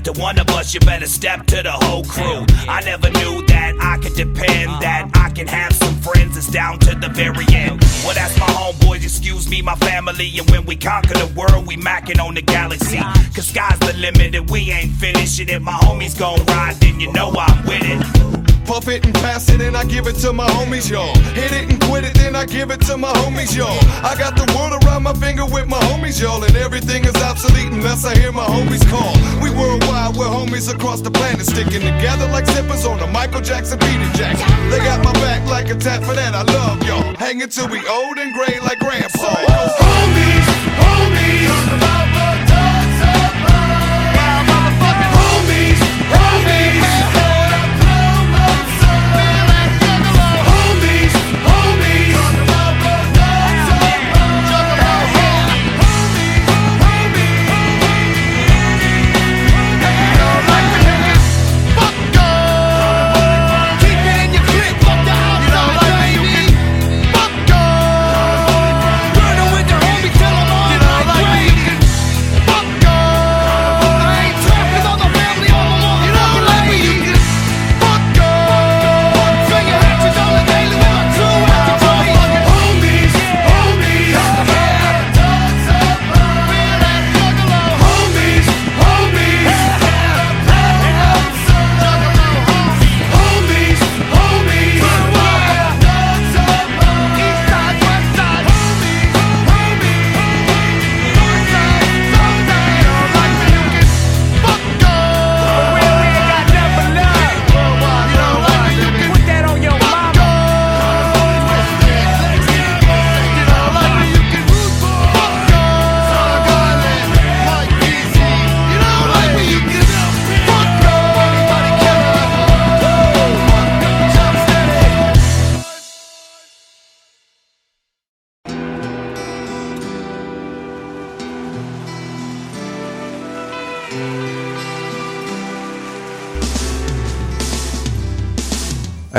to one of us, you better step to the whole crew. I never knew that I could depend, that I can have some friends that's down to the very end. Well, that's my homeboys, excuse me, my family, and when we conquer the world, we macking on the galaxy. Cause sky's the limit, and we ain't finishing it. My homies gon' ride, then you know I'm with it. Puff it and pass it and I give it to my homies, y'all. Hit it and quit it, then I give it to my homies, y'all. I got the world around my finger with my homies, y'all. And everything is obsolete unless I hear my homies call. We worldwide, we're homies across the planet, sticking together like zippers on a Michael Jackson Peter Jackson. They got my back like a tap for that, I love y'all. Hanging till we old and gray like grandpa. Homies, homies. Homies,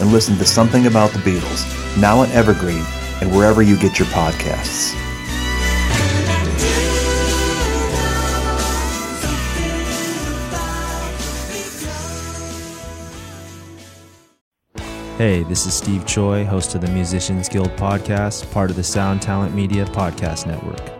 and listen to Something About the Beatles, now on Evergreen and wherever you get your podcasts. Hey, this is Steve Choi, host of the Musicians Guild podcast, part of the Sound Talent Media Podcast Network.